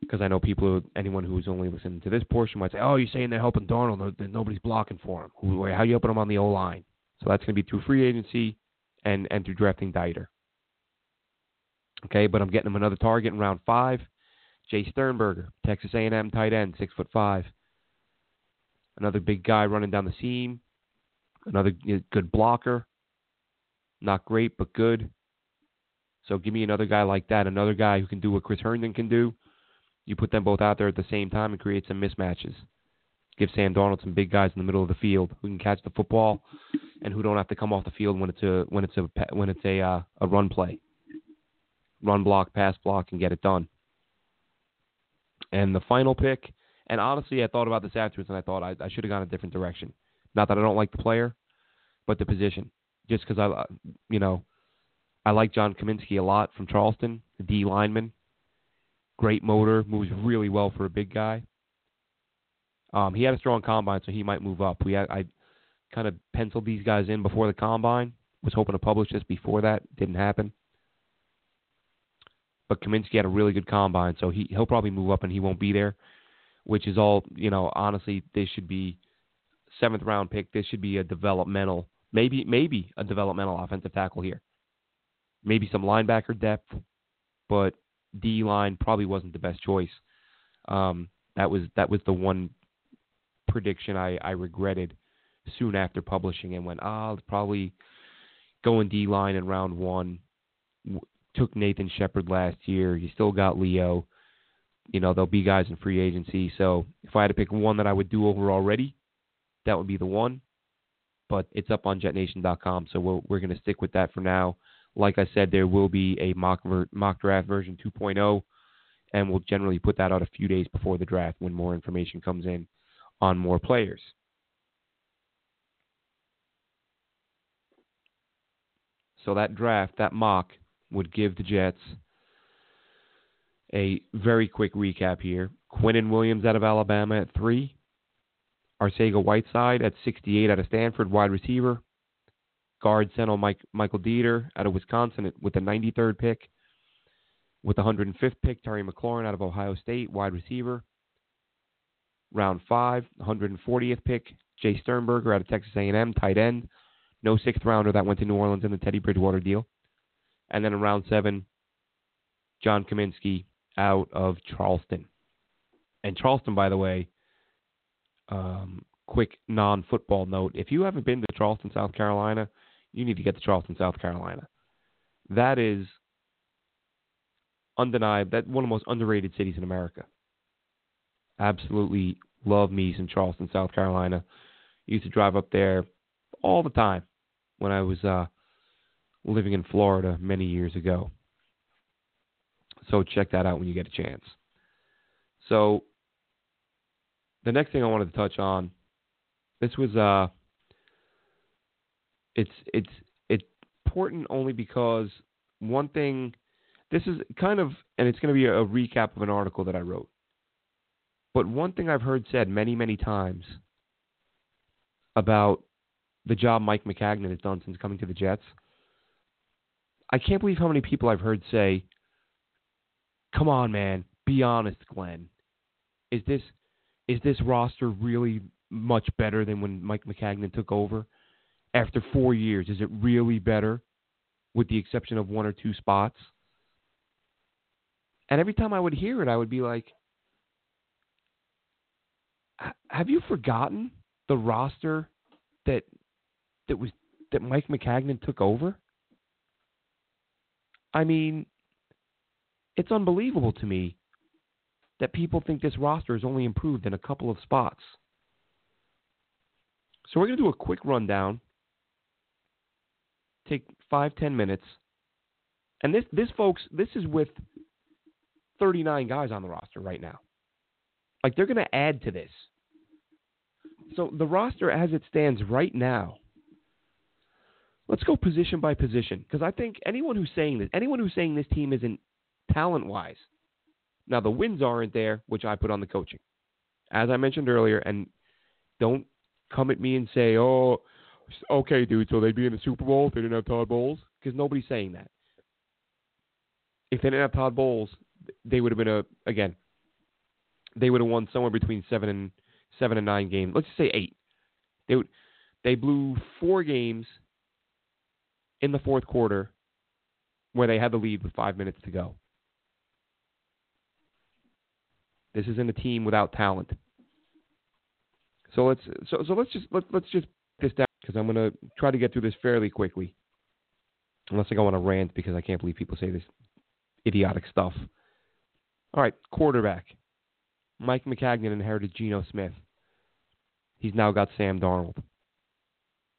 because I know people, anyone who's only listening to this portion might say, "Oh, you're saying they're helping Darnold, nobody's blocking for him. How you helping him on the O line?" So that's going to be through free agency and and through drafting Deiter. Okay, but I'm getting him another target in round five. Jace Sternberger, Texas A&M tight end, six foot five another big guy running down the seam, another good blocker. Not great, but good. So give me another guy like that, another guy who can do what Chris Herndon can do. You put them both out there at the same time and create some mismatches. Give Sam Darnold some big guys in the middle of the field who can catch the football and who don't have to come off the field when it's a when it's a when it's a uh, a run play, run block, pass block, and get it done. And the final pick and honestly, I thought about this afterwards, and I thought I, I should have gone a different direction. Not that I don't like the player, but the position. Just because I, you know, I like John Cominsky a lot from Charleston, the D lineman. Great motor, moves really well for a big guy. Um, he had a strong combine, so he might move up. We had, I kind of penciled these guys in before the combine. Was hoping to publish this before that, didn't happen. But Cominsky had a really good combine, so he he'll probably move up and he won't be there which is all you know. Honestly, this should be seventh round pick. This should be a developmental, maybe maybe a developmental offensive tackle here. Maybe some linebacker depth, but D line probably wasn't the best choice. Um, that was that was the one prediction I, I regretted soon after publishing and went, ah, oh, probably going D line in round one. Took Nathan Shepherd last year. You still got Leo you know, there'll be guys in free agency. So if I had to pick one that I would do over already, that would be the one. But it's up on JetNation.com, so we're, we're going to stick with that for now. Like I said, there will be a mock ver- mock draft version 2.0, and we'll generally put that out a few days before the draft when more information comes in on more players. So that draft, that mock, would give the Jets a very quick recap here. Quinnen Williams out of Alabama at three. Arcega Whiteside at 68 out of Stanford, wide receiver. Guard center Mike, Michael Deiter out of Wisconsin with the 93rd pick. With the 105th pick, Terry McLaurin out of Ohio State, wide receiver. round five, 140th pick, Jace Sternberger out of Texas A&M, tight end. No sixth rounder that went to New Orleans in the Teddy Bridgewater deal. And then in round seven, John Cominsky out of Charleston. And Charleston, by the way, um, quick non football note if you haven't been to Charleston, South Carolina, you need to get to Charleston, South Carolina. That is undeniable. That one of the most underrated cities in America. Absolutely love me some Charleston, South Carolina. Used to drive up there all the time when I was uh, living in Florida many years ago. So check that out when you get a chance. So the next thing I wanted to touch on, this was uh, it's it's it's important only because one thing, this is kind of, and it's going to be a, recap of an article that I wrote. But one thing I've heard said many many times about the job Mike Maccagnan has done since coming to the Jets. I can't believe how many people I've heard say, "Come on, man, be honest, Glenn. Is this is this roster really much better than when Mike Maccagnan took over? After four years, is it really better, with the exception of one or two spots?" And every time I would hear it, I would be like, "Have you forgotten the roster that that was that Mike Maccagnan took over?" I mean, it's unbelievable to me that people think this roster is only improved in a couple of spots. So we're going to do a quick rundown. Take five, ten minutes. And this, this, folks, this is with 39 guys on the roster right now. Like, they're going to add to this. So the roster as it stands right now Let's go position by position because I think anyone who's saying this, anyone who's saying this team isn't talent wise. Now the wins aren't there, which I put on the coaching, as I mentioned earlier, and don't come at me and say, "Oh, okay, dude, so they'd be in the Super Bowl if they didn't have Todd Bowles," because nobody's saying that. If they didn't have Todd Bowles, they would have been a again. They would have won somewhere between seven and seven and nine games. Let's just say eight. They would, they blew four games in the fourth quarter where they had the lead with five minutes to go. This isn't a team without talent. So let's so so let's just let, let's just this down because I'm to try to get through this fairly quickly. Unless I go on a rant because I can't believe people say this idiotic stuff. All right, quarterback. Mike Maccagnan inherited Geno Smith. He's now got Sam Darnold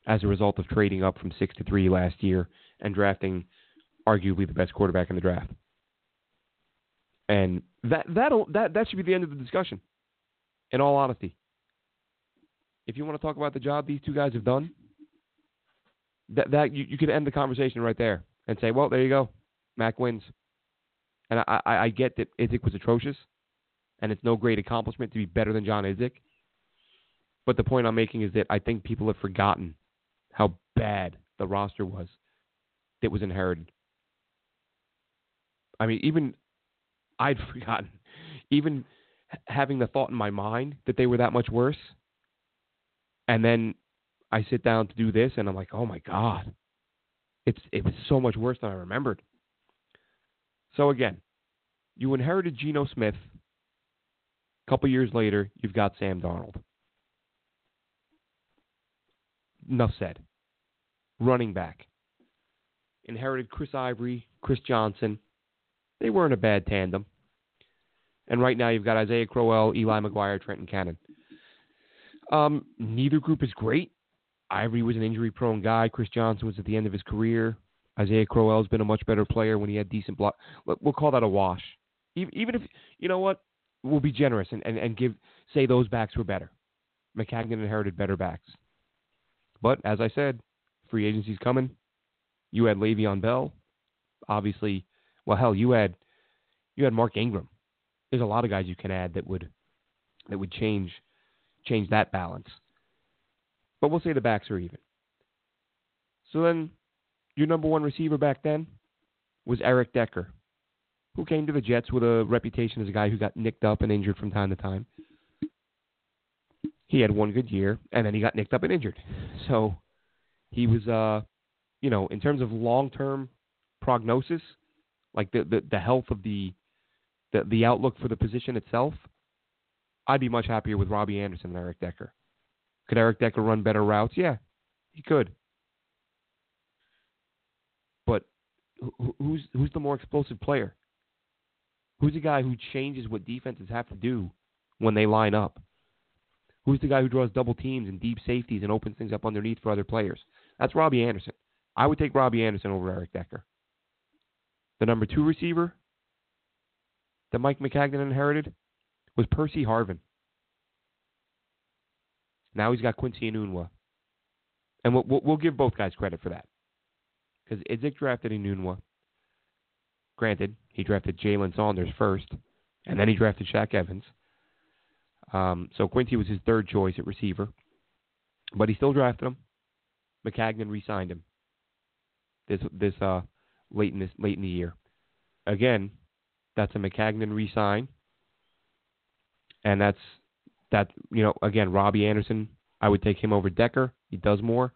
as a result of trading up from six to three last year and drafting arguably the best quarterback in the draft. And that that'll that that should be the end of the discussion. In all honesty, if you want to talk about the job these two guys have done, that that you, you could end the conversation right there and say, well, there you go, Mac wins. And I, I, I get that Idzik was atrocious, and it's no great accomplishment to be better than John Idzik. But the point I'm making is that I think people have forgotten how bad the roster was that was inherited. I mean, even I'd <laughs> forgotten, even having the thought in my mind that they were that much worse. And then I sit down to do this, and I'm like, oh my god, it's it was so much worse than I remembered. So again, you inherited Geno Smith. A couple years later, you've got Sam Darnold. Enough said running back. Inherited Chris Ivory, Chris Johnson. They weren't a bad tandem. And right now you've got Isaiah Crowell, Eli McGuire, Trenton Cannon. Um, neither group is great. Ivory was an injury prone guy. Chris Johnson was at the end of his career. Isaiah Crowell has been a much better player when he had decent block. We'll call that a wash. Even if, you know what, we'll be generous and, and, and give say those backs were better. Maccagnan inherited better backs. But as I said, free agency's coming. You had Le'Veon Bell, obviously. Well, hell, you had you had Mark Ingram. There's a lot of guys you can add that would that would change change that balance. But we'll say the backs are even. So then, your number one receiver back then was Eric Decker, who came to the Jets with a reputation as a guy who got nicked up and injured from time to time. he had one good year, and then he got nicked up and injured. So he was, uh, you know, in terms of long term prognosis, like the, the the health of the the the outlook for the position itself, I'd be much happier with Robbie Anderson than Eric Decker. Could Eric Decker run better routes? Yeah, he could. But who's who's the more explosive player? Who's the guy who changes what defenses have to do when they line up? Who's the guy who draws double teams and deep safeties and opens things up underneath for other players? That's Robbie Anderson. I would take Robbie Anderson over Eric Decker. The number two receiver that Mike Maccagnan inherited was Percy Harvin. Now he's got Quincy Enunwa. And we'll, we'll, give both guys credit for that. Because Idzik drafted Enunwa. Granted, he drafted Jalen Saunders first, and then he drafted Shaq Evans. Um, so Quincy was his third choice at receiver, but he still drafted him. Maccagnan re-signed him this this uh late in this late in the year. Again, that's a Maccagnan re-sign, and that's that you know again Robbie Anderson. I would take him over Decker. He does more,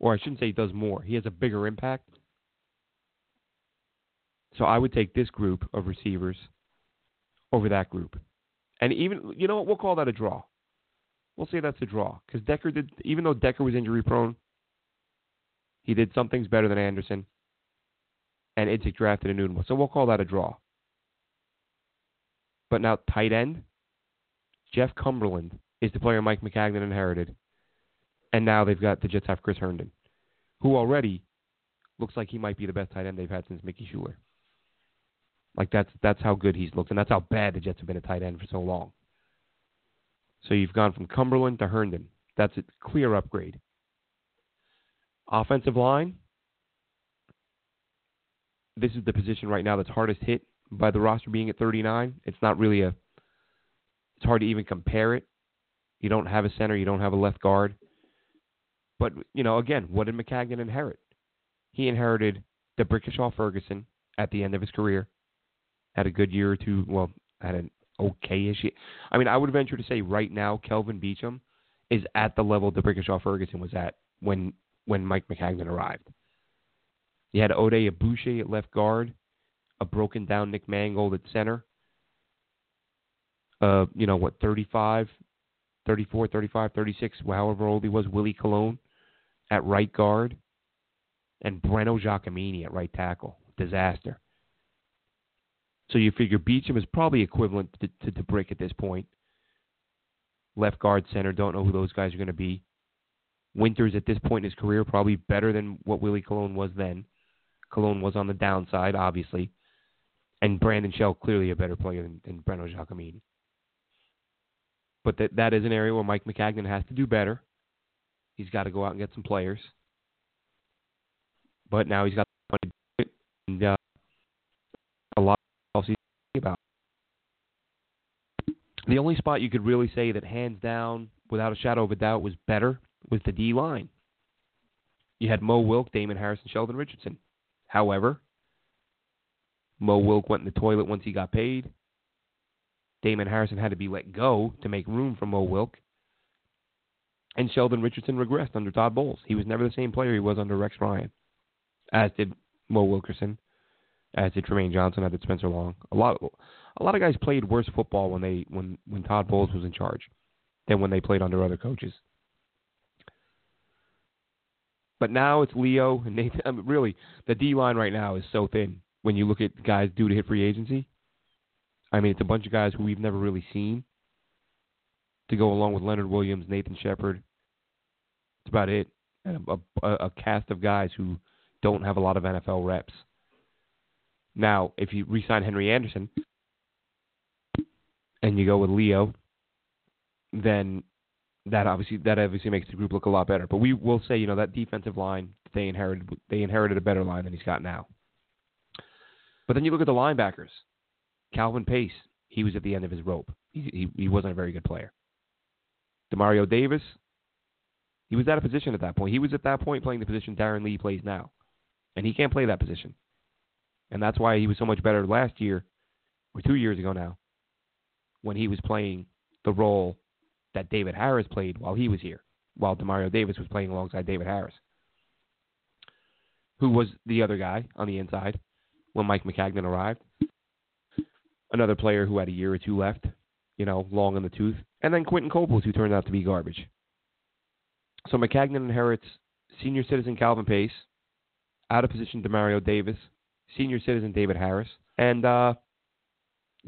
or I shouldn't say he does more. He has a bigger impact. So I would take this group of receivers over that group. And even, you know what, we'll call that a draw. We'll say that's a draw. Because Decker did, even though Decker was injury prone, he did some things better than Anderson. And Idzik drafted Enunwa. So we'll call that a draw. But now, tight end, Jeff Cumberland is the player Mike Maccagnan inherited. And now they've got the Jets have Chris Herndon, who already looks like he might be the best tight end they've had since Mickey Shuler. Like that's that's how good he's looked, and that's how bad the Jets have been at tight end for so long. So you've gone from Cumberland to Herndon. That's a clear upgrade. Offensive line. This is the position right now that's hardest hit by the roster being at 39. It's not really a. It's hard to even compare it. You don't have a center. You don't have a left guard. But you know, again, what did Maccagnan inherit? He inherited D'Brickashaw Ferguson at the end of his career had a good year or two. Well, had an okay-ish. Year. I mean, I would venture to say right now, Kelvin Beachum is at the level D'Brickashaw Ferguson was at when when Mike Maccagnan arrived. You had Oday Aboushi at left guard, a broken down Nick Mangold at center. Uh, you know what, 35, 34, 35, 36, however old he was, Willie Colon at right guard, and Breno Giacomini at right tackle. Disaster. So you figure Beachum is probably equivalent to, to, to Brick at this point. Left guard, center, don't know who those guys are going to be. Winters at this point in his career probably better than what Willie Colon was then. Colon was on the downside, obviously. And Brandon Shell clearly a better player than, than Breno Giacomini. But that that is an area where Mike Maccagnan has to do better. He's got to go out and get some players. But now he's got money to do it. And uh, a lot of else he's about. The only spot you could really say that hands down, without a shadow of a doubt, was better was the D line. You had Mo Wilk, Damon Harrison, Sheldon Richardson. However, Mo hmm. Wilk went in the toilet once he got paid. Damon Harrison had to be let go to make room for Mo Wilk. And Sheldon Richardson regressed under Todd Bowles. He was never the same player he was under Rex Ryan, as did Mo Wilkerson as did Trumaine Johnson, as did Spencer Long. A lot, a lot of guys played worse football when they when when Todd Bowles was in charge than when they played under other coaches. But now it's Leo and Nathan. <laughs> I mean, really, the D line right now is so thin when you look at guys due to hit free agency. I mean, it's a bunch of guys who we've never really seen to go along with Leonard Williams, Nathan Shepherd. That's about it. And a, a, a cast of guys who don't have a lot of NFL reps. Now, if you re-sign Henry Anderson and you go with Leo, then that obviously that obviously makes the group look a lot better. But we will say, you know, that defensive line they inherited they inherited a better line than he's got now. But then you look at the linebackers. Calvin Pace, he was at the end of his rope. He he, he wasn't a very good player. Demario Davis, he was at a position at that point. He was at that point playing the position Darron Lee plays now, and he can't play that position. And that's why he was so much better last year, or two years ago now, when he was playing the role that David Harris played while he was here, while Demario Davis was playing alongside David Harris, who was the other guy on the inside when Mike Maccagnan arrived. Another player who had a year or two left, you know, long in the tooth. And then Quentin Coples, who turned out to be garbage. So Maccagnan inherits senior citizen Calvin Pace, out of position Demario Davis, senior citizen David Harris, and uh,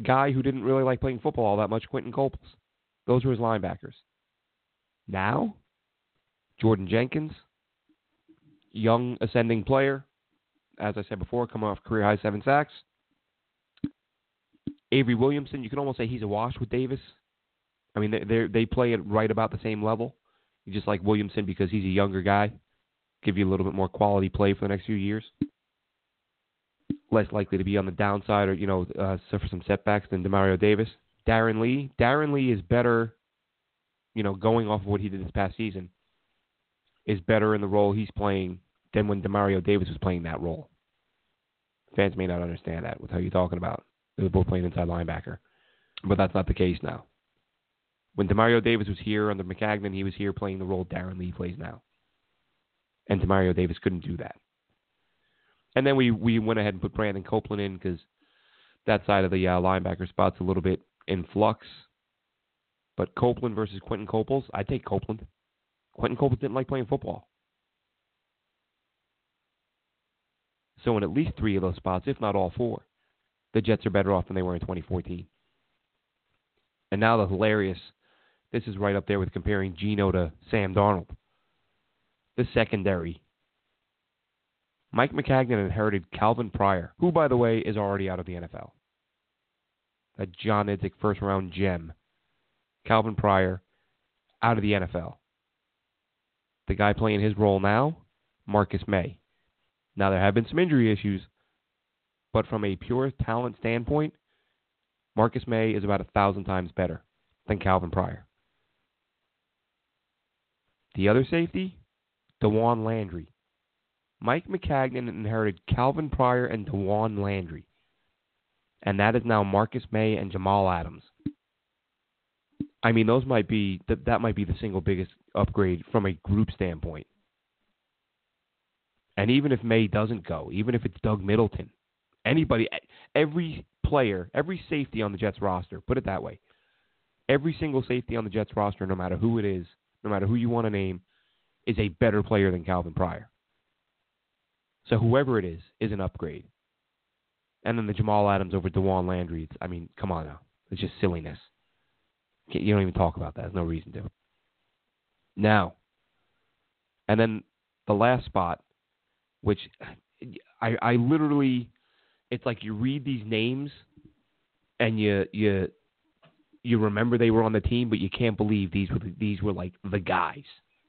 guy who didn't really like playing football all that much, Quentin Coples. Those were his linebackers. Now, Jordan Jenkins, young ascending player, as I said before, coming off career high seven sacks. Avery Williamson, you can almost say he's a wash with Davis. I mean, they they play it right about the same level. You just like Williamson because he's a younger guy, give you a little bit more quality play for the next few years. Less likely to be on the downside or you know uh, suffer some setbacks than Demario Davis. Darron Lee, Darron Lee is better. You know, going off of what he did this past season, is better in the role he's playing than when Demario Davis was playing that role. Fans may not understand that with how you're talking about. They were both playing inside linebacker, but that's not the case now. When Demario Davis was here under Maccagnan, he was here playing the role Darron Lee plays now. And Demario Davis couldn't do that. And then we, we went ahead and put Brandon Copeland in because that side of the uh, linebacker spot's a little bit in flux. But Copeland versus Quentin Coples, I take Copeland. Quentin Copeland didn't like playing football. So in at least three of those spots, if not all four, the Jets are better off than they were in 2014. And now the hilarious this is right up there with comparing Geno to Sam Darnold. The secondary. Mike Maccagnan inherited Calvin Pryor, who, by the way, is already out of the NFL. A John Idzik first round gem. Calvin Pryor out of the NFL. The guy playing his role now, Marcus Maye. Now, there have been some injury issues, but from a pure talent standpoint, Marcus Maye is about a thousand times better than Calvin Pryor. The other safety, Dawan Landry. Mike Maccagnan inherited Calvin Pryor and Dawan Landry. And that is now Marcus Maye and Jamal Adams. I mean, those might be that that might be the single biggest upgrade from a group standpoint. And even if Maye doesn't go, even if it's Doug Middleton, anybody, every player, every safety on the Jets roster, put it that way, every single safety on the Jets roster, no matter who it is, no matter who you want to name, is a better player than Calvin Pryor. So whoever it is is an upgrade. And then the Jamal Adams over Dawan Landry. It's, I mean, come on now. It's just silliness. You don't even talk about that. There's no reason to. Now, and then the last spot, which I, I literally, it's like you read these names, and you you you remember they were on the team, but you can't believe these were the, these were like the guys.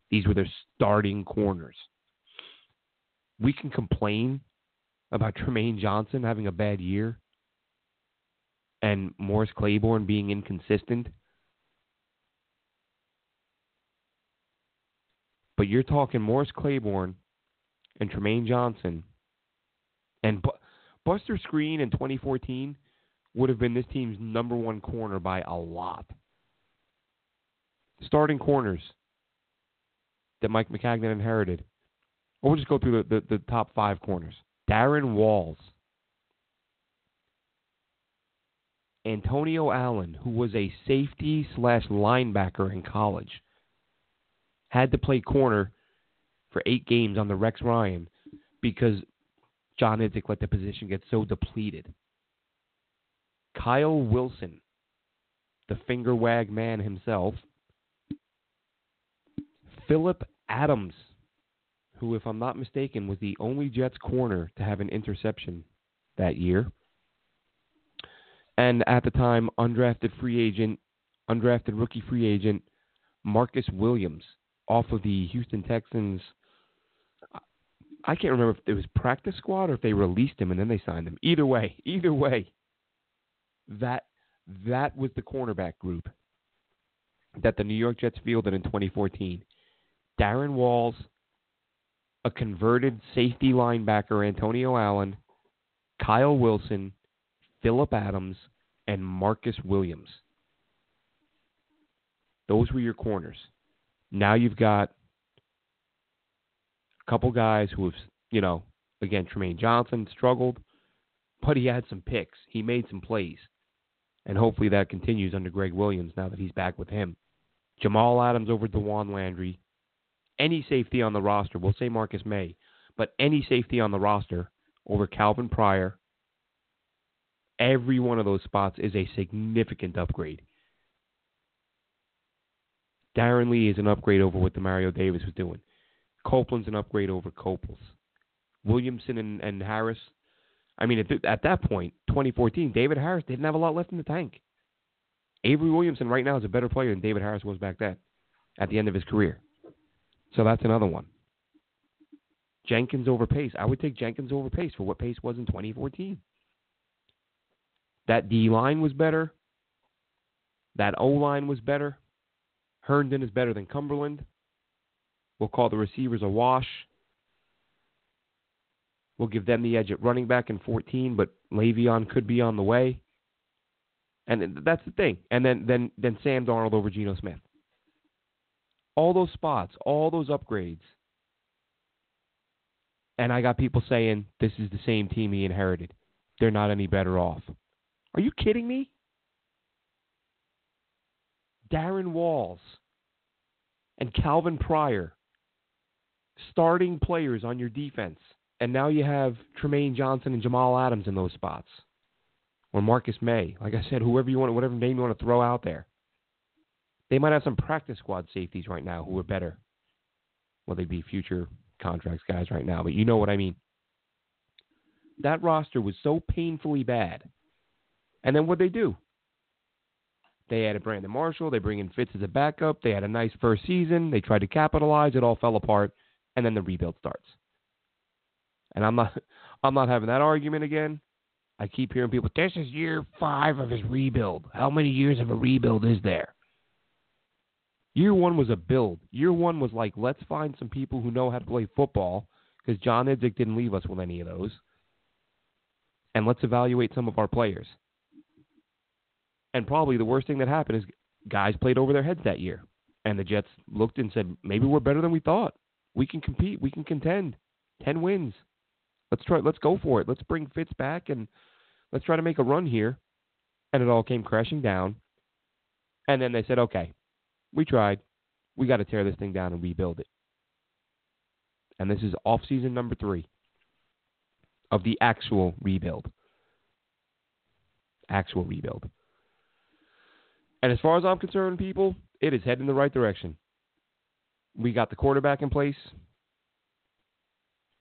These were their starting corners. We can complain about Trumaine Johnson having a bad year and Morris Claiborne being inconsistent. But you're talking Morris Claiborne and Trumaine Johnson and Bu- Buster Skrine in 2014 would have been this team's number one corner by a lot. Starting corners that Mike Maccagnan inherited. Or we'll just go through the, the, the top five corners. Darrin Walls. Antonio Allen, who was a safety slash linebacker in college, had to play corner for eight games on the Rex Ryan because John Idzik let the position get so depleted. Kyle Wilson, the finger wag man himself. Phillip Adams, who, if I'm not mistaken, was the only Jets corner to have an interception that year. And at the time, undrafted free agent, undrafted rookie free agent, Marcus Williams, off of the Houston Texans. I can't remember if it was practice squad or if they released him and then they signed him. Either way, <laughs> either way, that that was the cornerback group that the New York Jets fielded in 2014. Darrin Walls, a converted safety linebacker, Antonio Allen, Kyle Wilson, Phillip Adams, and Marcus Williams. Those were your corners. Now you've got a couple guys who have, you know, again, Trumaine Johnson struggled, but he had some picks. He made some plays. And hopefully that continues under Gregg Williams now that he's back with him. Jamal Adams over Dawan Landry. Any safety on the roster, we'll say Marcus Maye, but any safety on the roster over Calvin Pryor, every one of those spots is a significant upgrade. Darron Lee is an upgrade over what Demario Davis was doing. Copeland's an upgrade over Coples. Williamson and, and Harris. I mean, at, at that point, 2014, David Harris didn't have a lot left in the tank. Avery Williamson right now is a better player than David Harris was back then at the end of his career. So that's another one. Jenkins over Pace. I would take Jenkins over Pace for what Pace was in 2014. That D line was better. That O line was better. Herndon is better than Cumberland. We'll call the receivers a wash. We'll give them the edge at running back in 14, but Le'Veon could be on the way. And that's the thing. And then then then Sam Darnold over Geno Smith. All those spots, all those upgrades. And I got people saying this is the same team he inherited. They're not any better off. Are you kidding me? Darrin Walls and Calvin Pryor, starting players on your defense. And now you have Trumaine Johnson and Jamal Adams in those spots. Or Marcus Maye. Like I said, whoever you want, whatever name you want to throw out there. They might have some practice squad safeties right now who are better. Well, they'd be future contracts guys right now, but you know what I mean. That roster was so painfully bad. And then what they do? They added Brandon Marshall. They bring in Fitz as a backup. They had a nice first season. They tried to capitalize. It all fell apart, and then the rebuild starts. And I'm not, <laughs> I'm not having that argument again. I keep hearing people. This is year five of his rebuild. How many years of a rebuild is there? Year one was a build. Year one was like, let's find some people who know how to play football, because John Idzik didn't leave us with any of those. And let's evaluate some of our players. And probably the worst thing that happened is guys played over their heads that year. And the Jets looked and said, maybe we're better than we thought. We can compete. We can contend. 10 wins. Let's try. Let's go for it. Let's bring Fitz back and let's try to make a run here. And it all came crashing down. And then they said, okay, we tried. We got to tear this thing down and rebuild it. And this is off season number three of the actual rebuild. Actual rebuild. And as far as I'm concerned, people, it is heading in the right direction. We got the quarterback in place.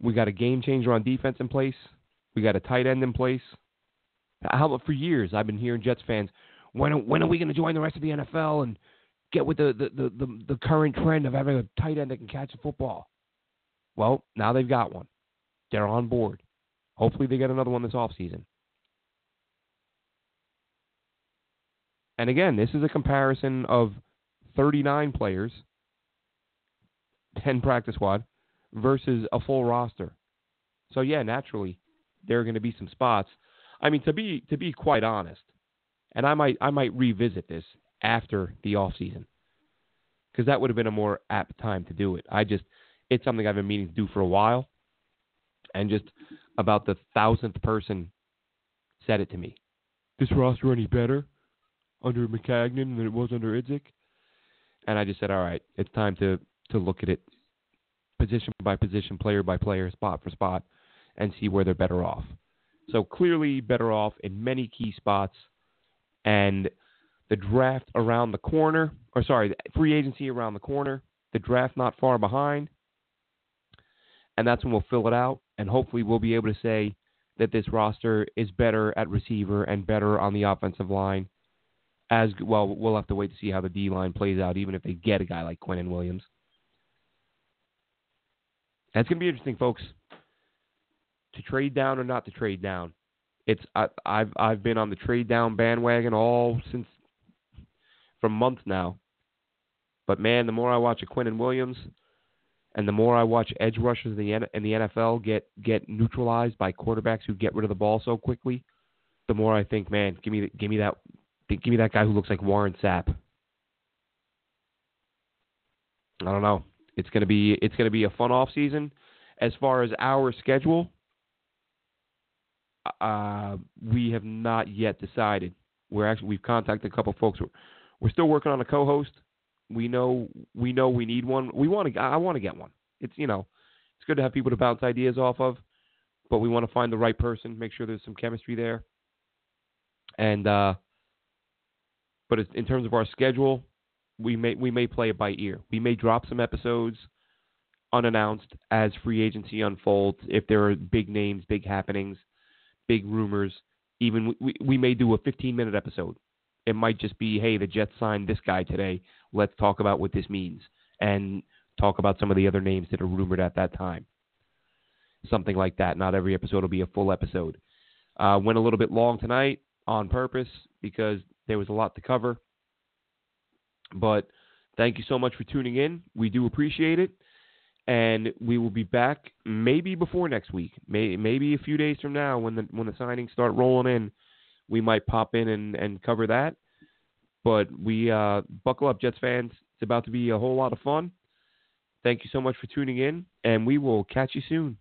We got a game changer on defense in place. We got a tight end in place. How about for years I've been hearing Jets fans, when when are we going to join the rest of the NFL and get with the the, the, the, the current trend of having a tight end that can catch a football? Well, now they've got one. They're on board. Hopefully they get another one this offseason. And again, this is a comparison of 39 players, 10 practice squad, versus a full roster. So yeah, naturally, there are going to be some spots. I mean, to be to be quite honest, and I might I might revisit this after the off season because that would have been a more apt time to do it. I just it's something I've been meaning to do for a while, and just about the thousandth person said it to me. This roster any better? under Maccagnan than it was under Idzik. And I just said, all right, it's time to to look at it position by position, player by player, spot for spot, and see where they're better off. So clearly better off in many key spots, and the draft around the corner, or sorry, free agency around the corner, the draft not far behind, and that's when we'll fill it out, and hopefully we'll be able to say that this roster is better at receiver and better on the offensive line as well. We'll have to wait to see how the D line plays out, even if they get a guy like Quinnen Williams. That's going to be interesting, folks. To trade down or not to trade down, it's I, I've I've been on the trade down bandwagon all since from months now. But man, the more I watch a Quinnen Williams, and the more I watch edge rushers in the in the NFL get get neutralized by quarterbacks who get rid of the ball so quickly, the more I think, man, give me give me that give me that guy who looks like Warren Sapp. I don't know. It's gonna be it's gonna be a fun off season. As far as our schedule, uh, we have not yet decided. We're actually we've contacted a couple folks. We're, we're still working on a co-host. We know we know we need one. We want to. I want to get one. It's you know, it's good to have people to bounce ideas off of, but we want to find the right person. Make sure there's some chemistry there. And uh, but in terms of our schedule, we may we may play it by ear. We may drop some episodes unannounced as free agency unfolds. If there are big names, big happenings, big rumors, even we, we may do a 15 minute episode. It might just be, hey, the Jets signed this guy today. Let's talk about what this means and talk about some of the other names that are rumored at that time. Something like that. Not every episode will be a full episode. Uh, went a little bit long tonight on purpose because there was a lot to cover. But thank you so much for tuning in. We do appreciate it. And we will be back maybe before next week, may, maybe a few days from now when the when the signings start rolling in. We might pop in and, and cover that. But we uh, buckle up, Jets fans. It's about to be a whole lot of fun. Thank you so much for tuning in, and we will catch you soon.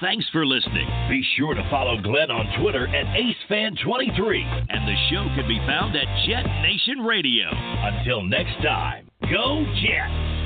Thanks for listening. Be sure to follow Glenn on Twitter at AceFan23, and the show can be found at Jet Nation Radio. Until next time, go Jets!